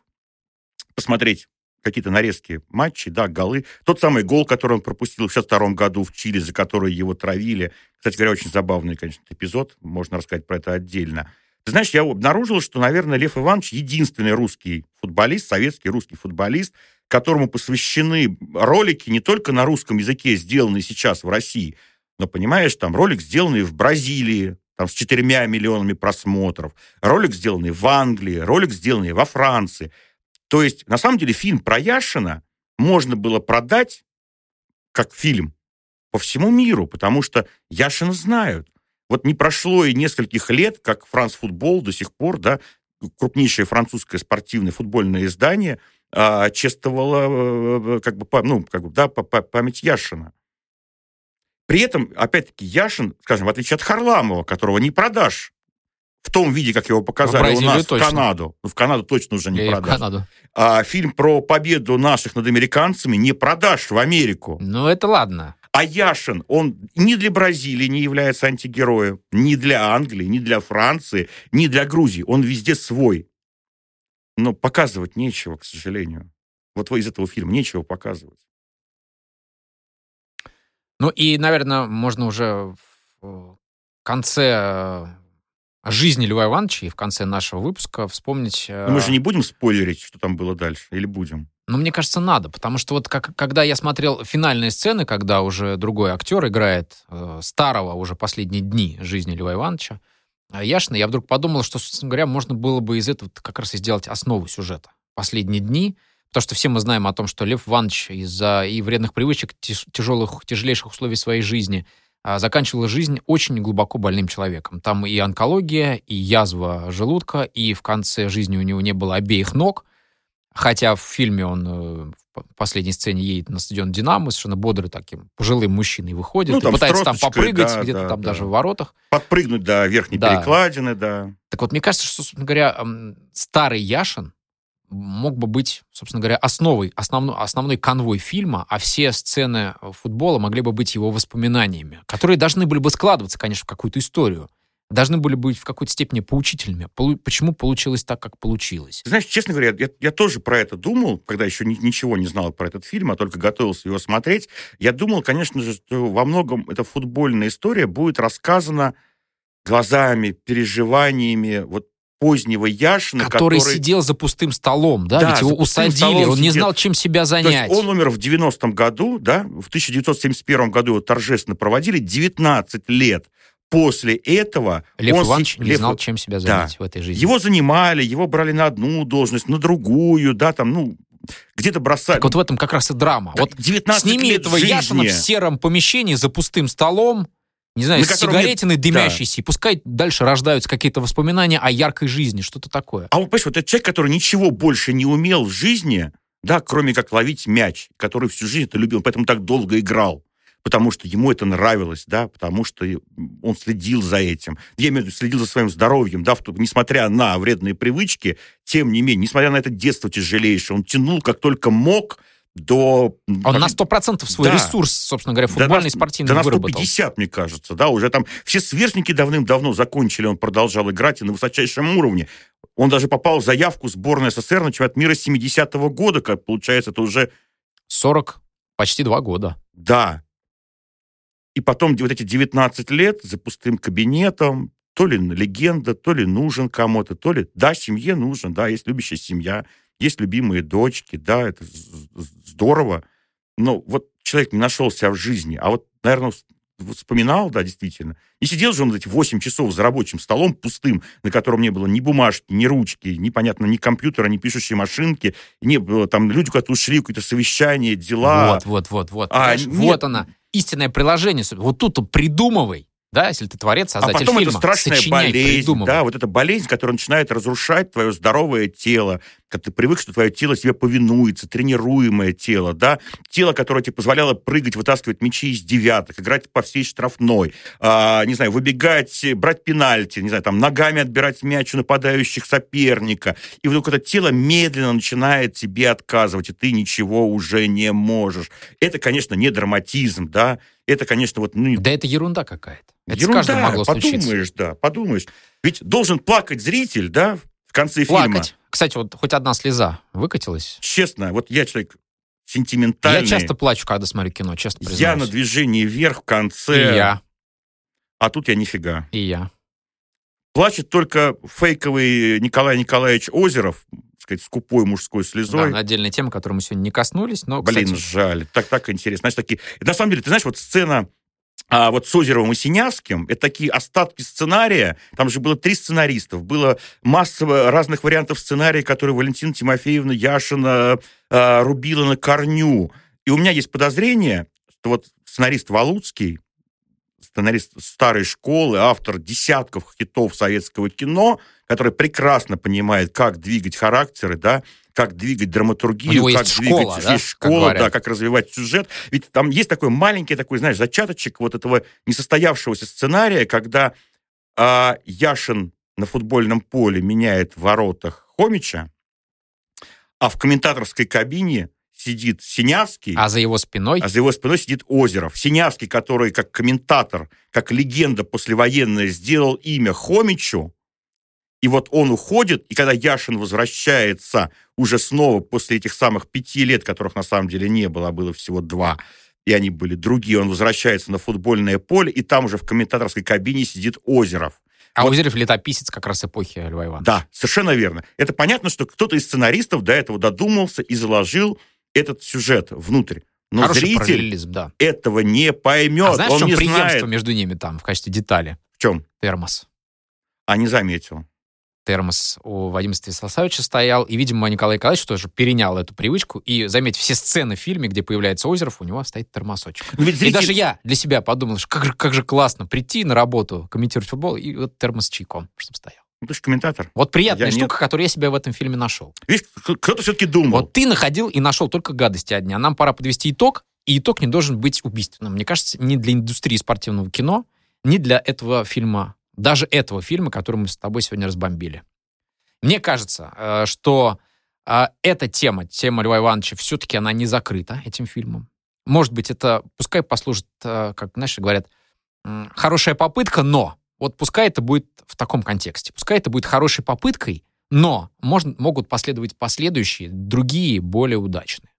S3: посмотреть какие-то нарезки матчей, да, голы. Тот самый гол, который он пропустил в 62 году в Чили, за который его травили. Кстати говоря, очень забавный, конечно, эпизод. Можно рассказать про это отдельно. Ты знаешь, я обнаружил, что, наверное, Лев Иванович единственный русский футболист, советский русский футболист, которому посвящены ролики не только на русском языке, сделанные сейчас в России, но, понимаешь, там ролик, сделанный в Бразилии, там с четырьмя миллионами просмотров, ролик, сделанный в Англии, ролик, сделанный во Франции. То есть, на самом деле, фильм про Яшина можно было продать как фильм по всему миру, потому что Яшина знают. Вот не прошло и нескольких лет, как Франс Футбол до сих пор, да, крупнейшее французское спортивное футбольное издание, а, чествовало э, как бы, ну, как бы, да, память Яшина. При этом, опять-таки, Яшин, скажем, в отличие от Харламова, которого не продашь в том виде, как его показали у нас точно. в Канаду. Ну, в Канаду точно уже не Я продашь. А фильм про победу наших над американцами не продашь в Америку.
S2: Ну, это ладно.
S3: А Яшин, он ни для Бразилии не является антигероем, ни для Англии, ни для Франции, ни для Грузии. Он везде свой. Но показывать нечего, к сожалению. Вот из этого фильма нечего показывать.
S2: Ну и, наверное, можно уже в конце э, жизни Льва Ивановича и в конце нашего выпуска вспомнить...
S3: Э, Но мы же не будем спойлерить, что там было дальше, или будем?
S2: Ну, мне кажется, надо, потому что вот как, когда я смотрел финальные сцены, когда уже другой актер играет э, старого уже последние дни жизни Льва Ивановича, э, Яшина, я вдруг подумал, что, собственно говоря, можно было бы из этого как раз и сделать основу сюжета. Последние дни, потому что все мы знаем о том, что Лев Иванович из-за и вредных привычек, тяжелых, тяжелейших условий своей жизни – а, заканчивала жизнь очень глубоко больным человеком. Там и онкология, и язва желудка, и в конце жизни у него не было обеих ног. Хотя в фильме он э, в последней сцене едет на стадион «Динамо», совершенно бодрый таким пожилым мужчиной выходит, ну, там пытается там попрыгать да, где-то да, там да. даже в воротах.
S3: Подпрыгнуть до верхней да. перекладины, да.
S2: Так вот, мне кажется, что, собственно говоря, старый Яшин, мог бы быть, собственно говоря, основой, основной, основной конвой фильма, а все сцены футбола могли бы быть его воспоминаниями, которые должны были бы складываться, конечно, в какую-то историю. Должны были быть в какой-то степени поучительными. Почему получилось так, как получилось?
S3: Знаешь, честно говоря, я, я тоже про это думал, когда еще ни, ничего не знал про этот фильм, а только готовился его смотреть. Я думал, конечно же, что во многом эта футбольная история будет рассказана глазами, переживаниями вот позднего Яшина,
S2: который, который сидел за пустым столом, да, да ведь его усадили, он не знал, чем себя занять.
S3: он умер в 90-м году, да, в 1971 году его торжественно проводили, 19 лет после этого...
S2: Лев он Иванович не Лев... знал, чем себя занять да. в этой жизни.
S3: Его занимали, его брали на одну должность, на другую, да, там, ну, где-то бросали. Так
S2: вот в этом как раз и драма. Так, вот 19 сними лет этого жизни. Яшина в сером помещении за пустым столом, не знаю, с сигаретиной нет... дымящейся, да. и пускай дальше рождаются какие-то воспоминания о яркой жизни, что-то такое.
S3: А вот, понимаешь, вот этот человек, который ничего больше не умел в жизни, да, кроме как ловить мяч, который всю жизнь это любил, поэтому так долго играл потому что ему это нравилось, да, потому что он следил за этим. Я имею в виду, следил за своим здоровьем, да, несмотря на вредные привычки, тем не менее, несмотря на это детство тяжелейшее, он тянул как только мог, до...
S2: Он на 100% свой да. ресурс, собственно говоря, футбольный, да спортивный
S3: да на 150, мне кажется, да, уже там все сверстники давным-давно закончили, он продолжал играть и на высочайшем уровне. Он даже попал в заявку сборной СССР на чемпионат мира 70-го года, как получается, это уже...
S2: 40, почти два года.
S3: Да. И потом вот эти 19 лет за пустым кабинетом, то ли легенда, то ли нужен кому-то, то ли... Да, семье нужен, да, есть любящая семья, есть любимые дочки, да, это здорово. Но вот человек не нашел себя в жизни, а вот, наверное, вспоминал, да, действительно. И сидел же он эти 8 часов за рабочим столом пустым, на котором не было ни бумажки, ни ручки, непонятно, ни компьютера, ни пишущей машинки. Не было там люди куда-то ушли, какое-то совещание, дела.
S2: Вот, вот, вот, вот. А, вот она, истинное приложение. Вот тут придумывай да, если ты творец, а создатель
S3: а потом
S2: фильма,
S3: это страшная
S2: сочиняй,
S3: болезнь,
S2: придумывай.
S3: да, вот эта болезнь, которая начинает разрушать твое здоровое тело, как ты привык, что твое тело тебе повинуется, тренируемое тело, да, тело, которое тебе позволяло прыгать, вытаскивать мячи из девятых, играть по всей штрафной, а, не знаю, выбегать, брать пенальти, не знаю, там, ногами отбирать мяч у нападающих соперника, и вдруг это тело медленно начинает тебе отказывать, и ты ничего уже не можешь. Это, конечно, не драматизм, да, это, конечно, вот... Ну,
S2: да это ерунда какая-то. Это
S3: ерунда, с каждым могло подумаешь, случиться. да, подумаешь. Ведь должен плакать зритель, да, в конце
S2: плакать.
S3: фильма.
S2: Кстати, вот хоть одна слеза выкатилась.
S3: Честно, вот я человек сентиментальный.
S2: Я часто плачу, когда смотрю кино, честно признаюсь.
S3: Я на движении вверх в конце.
S2: И я,
S3: А тут я нифига.
S2: и я.
S3: Плачет только фейковый Николай Николаевич Озеров, так сказать, скупой мужской
S2: Да,
S3: слезой.
S2: отдельная тема, которой мы сегодня не коснулись, но,
S3: Блин,
S2: кстати,
S3: жаль. Так, так интересно. Знаешь, такие... На самом деле, ты знаешь, вот сцена а, вот с Озеровым и Синявским, это такие остатки сценария. Там же было три сценаристов. Было масса разных вариантов сценария, которые Валентина Тимофеевна Яшина а, рубила на корню. И у меня есть подозрение, что вот сценарист Валуцкий, сценарист старой школы, автор десятков хитов советского кино, который прекрасно понимает, как двигать характеры, да, как двигать драматургию, как
S2: есть
S3: двигать
S2: школа, да,
S3: есть
S2: как
S3: школа,
S2: говорят.
S3: да, как развивать сюжет. Ведь там есть такой маленький такой, знаешь, зачаточек вот этого несостоявшегося сценария, когда а, Яшин на футбольном поле меняет в воротах Хомича, а в комментаторской кабине сидит Синявский,
S2: а за его спиной...
S3: а за его спиной сидит Озеров. Синявский, который как комментатор, как легенда послевоенная, сделал имя Хомичу, и вот он уходит, и когда Яшин возвращается уже снова после этих самых пяти лет, которых на самом деле не было, а было всего два, и они были другие, он возвращается на футбольное поле, и там уже в комментаторской кабине сидит Озеров.
S2: А
S3: вот-
S2: Озеров летописец как раз эпохи Льва Ивановича.
S3: Да, совершенно верно. Это понятно, что кто-то из сценаристов до этого додумался и заложил этот сюжет внутрь. Но
S2: Хороший
S3: зритель
S2: да.
S3: этого не поймет.
S2: А знаешь, в
S3: он
S2: чем
S3: не
S2: преемство
S3: знает.
S2: между ними там в качестве детали?
S3: В чем?
S2: Термос.
S3: А не заметил.
S2: термос у Вадима Станиславовича стоял, и, видимо, Николай Николаевич тоже перенял эту привычку, и, заметь, все сцены в фильме, где появляется Озеров, у него стоит термосочек.
S3: Но ведь
S2: И
S3: зритель-
S2: даже я для себя подумал, что как же, как же классно прийти на работу, комментировать футбол, и вот термос с чайком, чтобы стоял.
S3: Ну, ты же комментатор.
S2: Вот приятная
S3: Я
S2: штука,
S3: нет.
S2: которую я себя в этом фильме нашел.
S3: Видишь, кто-то все-таки думал.
S2: Вот ты находил и нашел только гадости одни, а нам пора подвести итог, и итог не должен быть убийственным. Мне кажется, ни для индустрии спортивного кино, ни для этого фильма, даже этого фильма, который мы с тобой сегодня разбомбили. Мне кажется, э, что э, эта тема, тема Льва Ивановича, все-таки она не закрыта этим фильмом. Может быть, это, пускай послужит, э, как, знаешь, говорят, хорошая попытка, но вот пускай это будет в таком контексте. Пускай это будет хорошей попыткой, но можно, могут последовать последующие, другие, более удачные.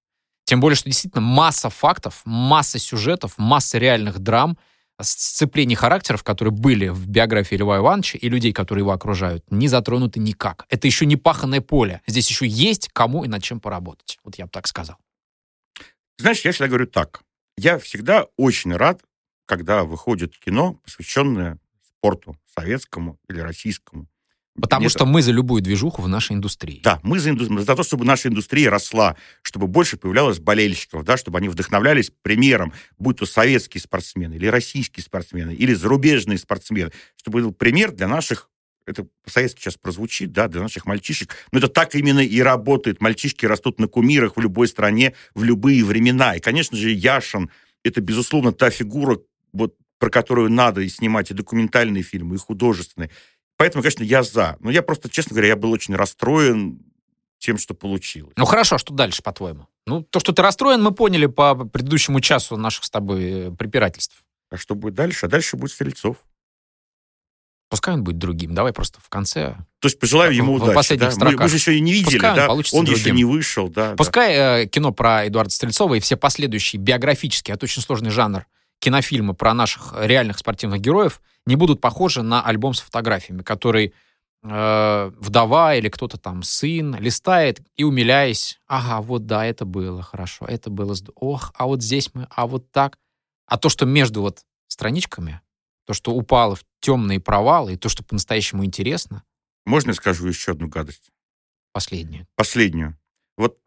S2: Тем более, что действительно масса фактов, масса сюжетов, масса реальных драм, сцеплений характеров, которые были в биографии Льва Ивановича и людей, которые его окружают, не затронуты никак. Это еще не паханное поле. Здесь еще есть кому и над чем поработать. Вот я бы так сказал.
S3: Знаешь, я всегда говорю так. Я всегда очень рад, когда выходит кино, посвященное спорту советскому или российскому.
S2: Потому
S3: Мне
S2: что мы за любую движуху в нашей индустрии.
S3: Да, мы за, инду- за то, чтобы наша индустрия росла, чтобы больше появлялось болельщиков, да, чтобы они вдохновлялись примером, будь то советские спортсмены, или российские спортсмены, или зарубежные спортсмены, чтобы был пример для наших, это по-советски сейчас прозвучит, да, для наших мальчишек, но это так именно и работает. Мальчишки растут на кумирах в любой стране, в любые времена. И, конечно же, Яшин — это, безусловно, та фигура, вот, про которую надо и снимать и документальные фильмы, и художественные. Поэтому, конечно, я за. Но я просто, честно говоря, я был очень расстроен тем, что получилось.
S2: Ну хорошо, что дальше, по-твоему? Ну, то, что ты расстроен, мы поняли по предыдущему часу наших с тобой э, препирательств.
S3: А что будет дальше? А дальше будет Стрельцов.
S2: Пускай он будет другим. Давай просто в конце.
S3: То есть пожелаю
S2: В-
S3: ему
S2: в
S3: удачи.
S2: последних
S3: да? Мы, мы же еще и не видели,
S2: Пускай он
S3: да? Он еще
S2: другим.
S3: не вышел, да. да.
S2: Пускай э, кино про Эдуарда Стрельцова и все последующие биографические, это очень сложный жанр, кинофильмы про наших реальных спортивных героев не будут похожи на альбом с фотографиями, который э, вдова или кто-то там сын листает и умиляясь, ага, вот да, это было хорошо, это было ох, а вот здесь мы, а вот так. А то, что между вот страничками, то, что упало в темные провалы, и то, что по-настоящему интересно,
S3: Можно я скажу еще одну гадость?
S2: последнее.
S3: Последнюю. Вот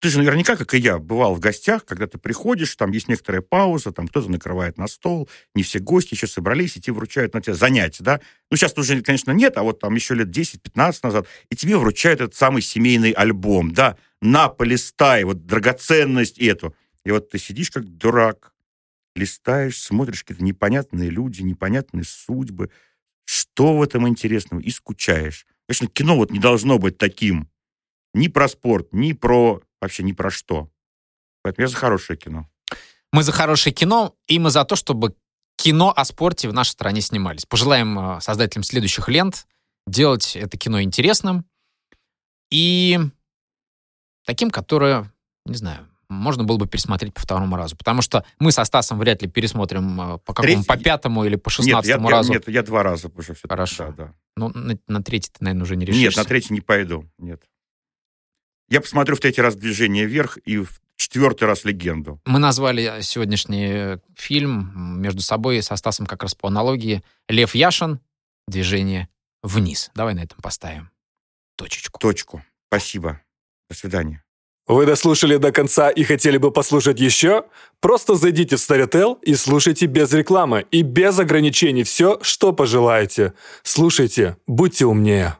S3: ты же наверняка, как и я, бывал в гостях, когда ты приходишь, там есть некоторая пауза, там кто-то накрывает на стол, не все гости еще собрались, и тебе вручают на тебя занятия, да? Ну, сейчас уже, конечно, нет, а вот там еще лет 10-15 назад, и тебе вручают этот самый семейный альбом, да? На, полистай, вот драгоценность эту. И вот ты сидишь как дурак, листаешь, смотришь какие-то непонятные люди, непонятные судьбы, что в этом интересного, и скучаешь. Конечно, кино вот не должно быть таким. Ни про спорт, ни про... Вообще ни про что. Поэтому я за хорошее кино.
S2: Мы за хорошее кино, и мы за то, чтобы кино о спорте в нашей стране снимались. Пожелаем э, создателям следующих лент делать это кино интересным, и таким, которое, не знаю, можно было бы пересмотреть по второму разу. Потому что мы со Стасом вряд ли пересмотрим э, по какому,
S3: Третий-
S2: по пятому или по шестнадцатому
S3: я, я-
S2: разу.
S3: нет, я два раза уже все
S2: Хорошо.
S3: Да, да.
S2: Ну, на, на третий ты, наверное, уже не решишься.
S3: Нет, на третий не пойду. Нет. Я посмотрю в третий раз «Движение вверх» и в четвертый раз «Легенду».
S2: Мы назвали сегодняшний э, фильм между собой со Стасом как раз по аналогии «Лев Яшин. Движение вниз». Давай на этом поставим точечку.
S3: Точку. Спасибо. До свидания.
S1: Вы дослушали до конца и хотели бы послушать еще? Просто зайдите в Storytel и слушайте без рекламы и без ограничений все, что пожелаете. Слушайте, будьте умнее.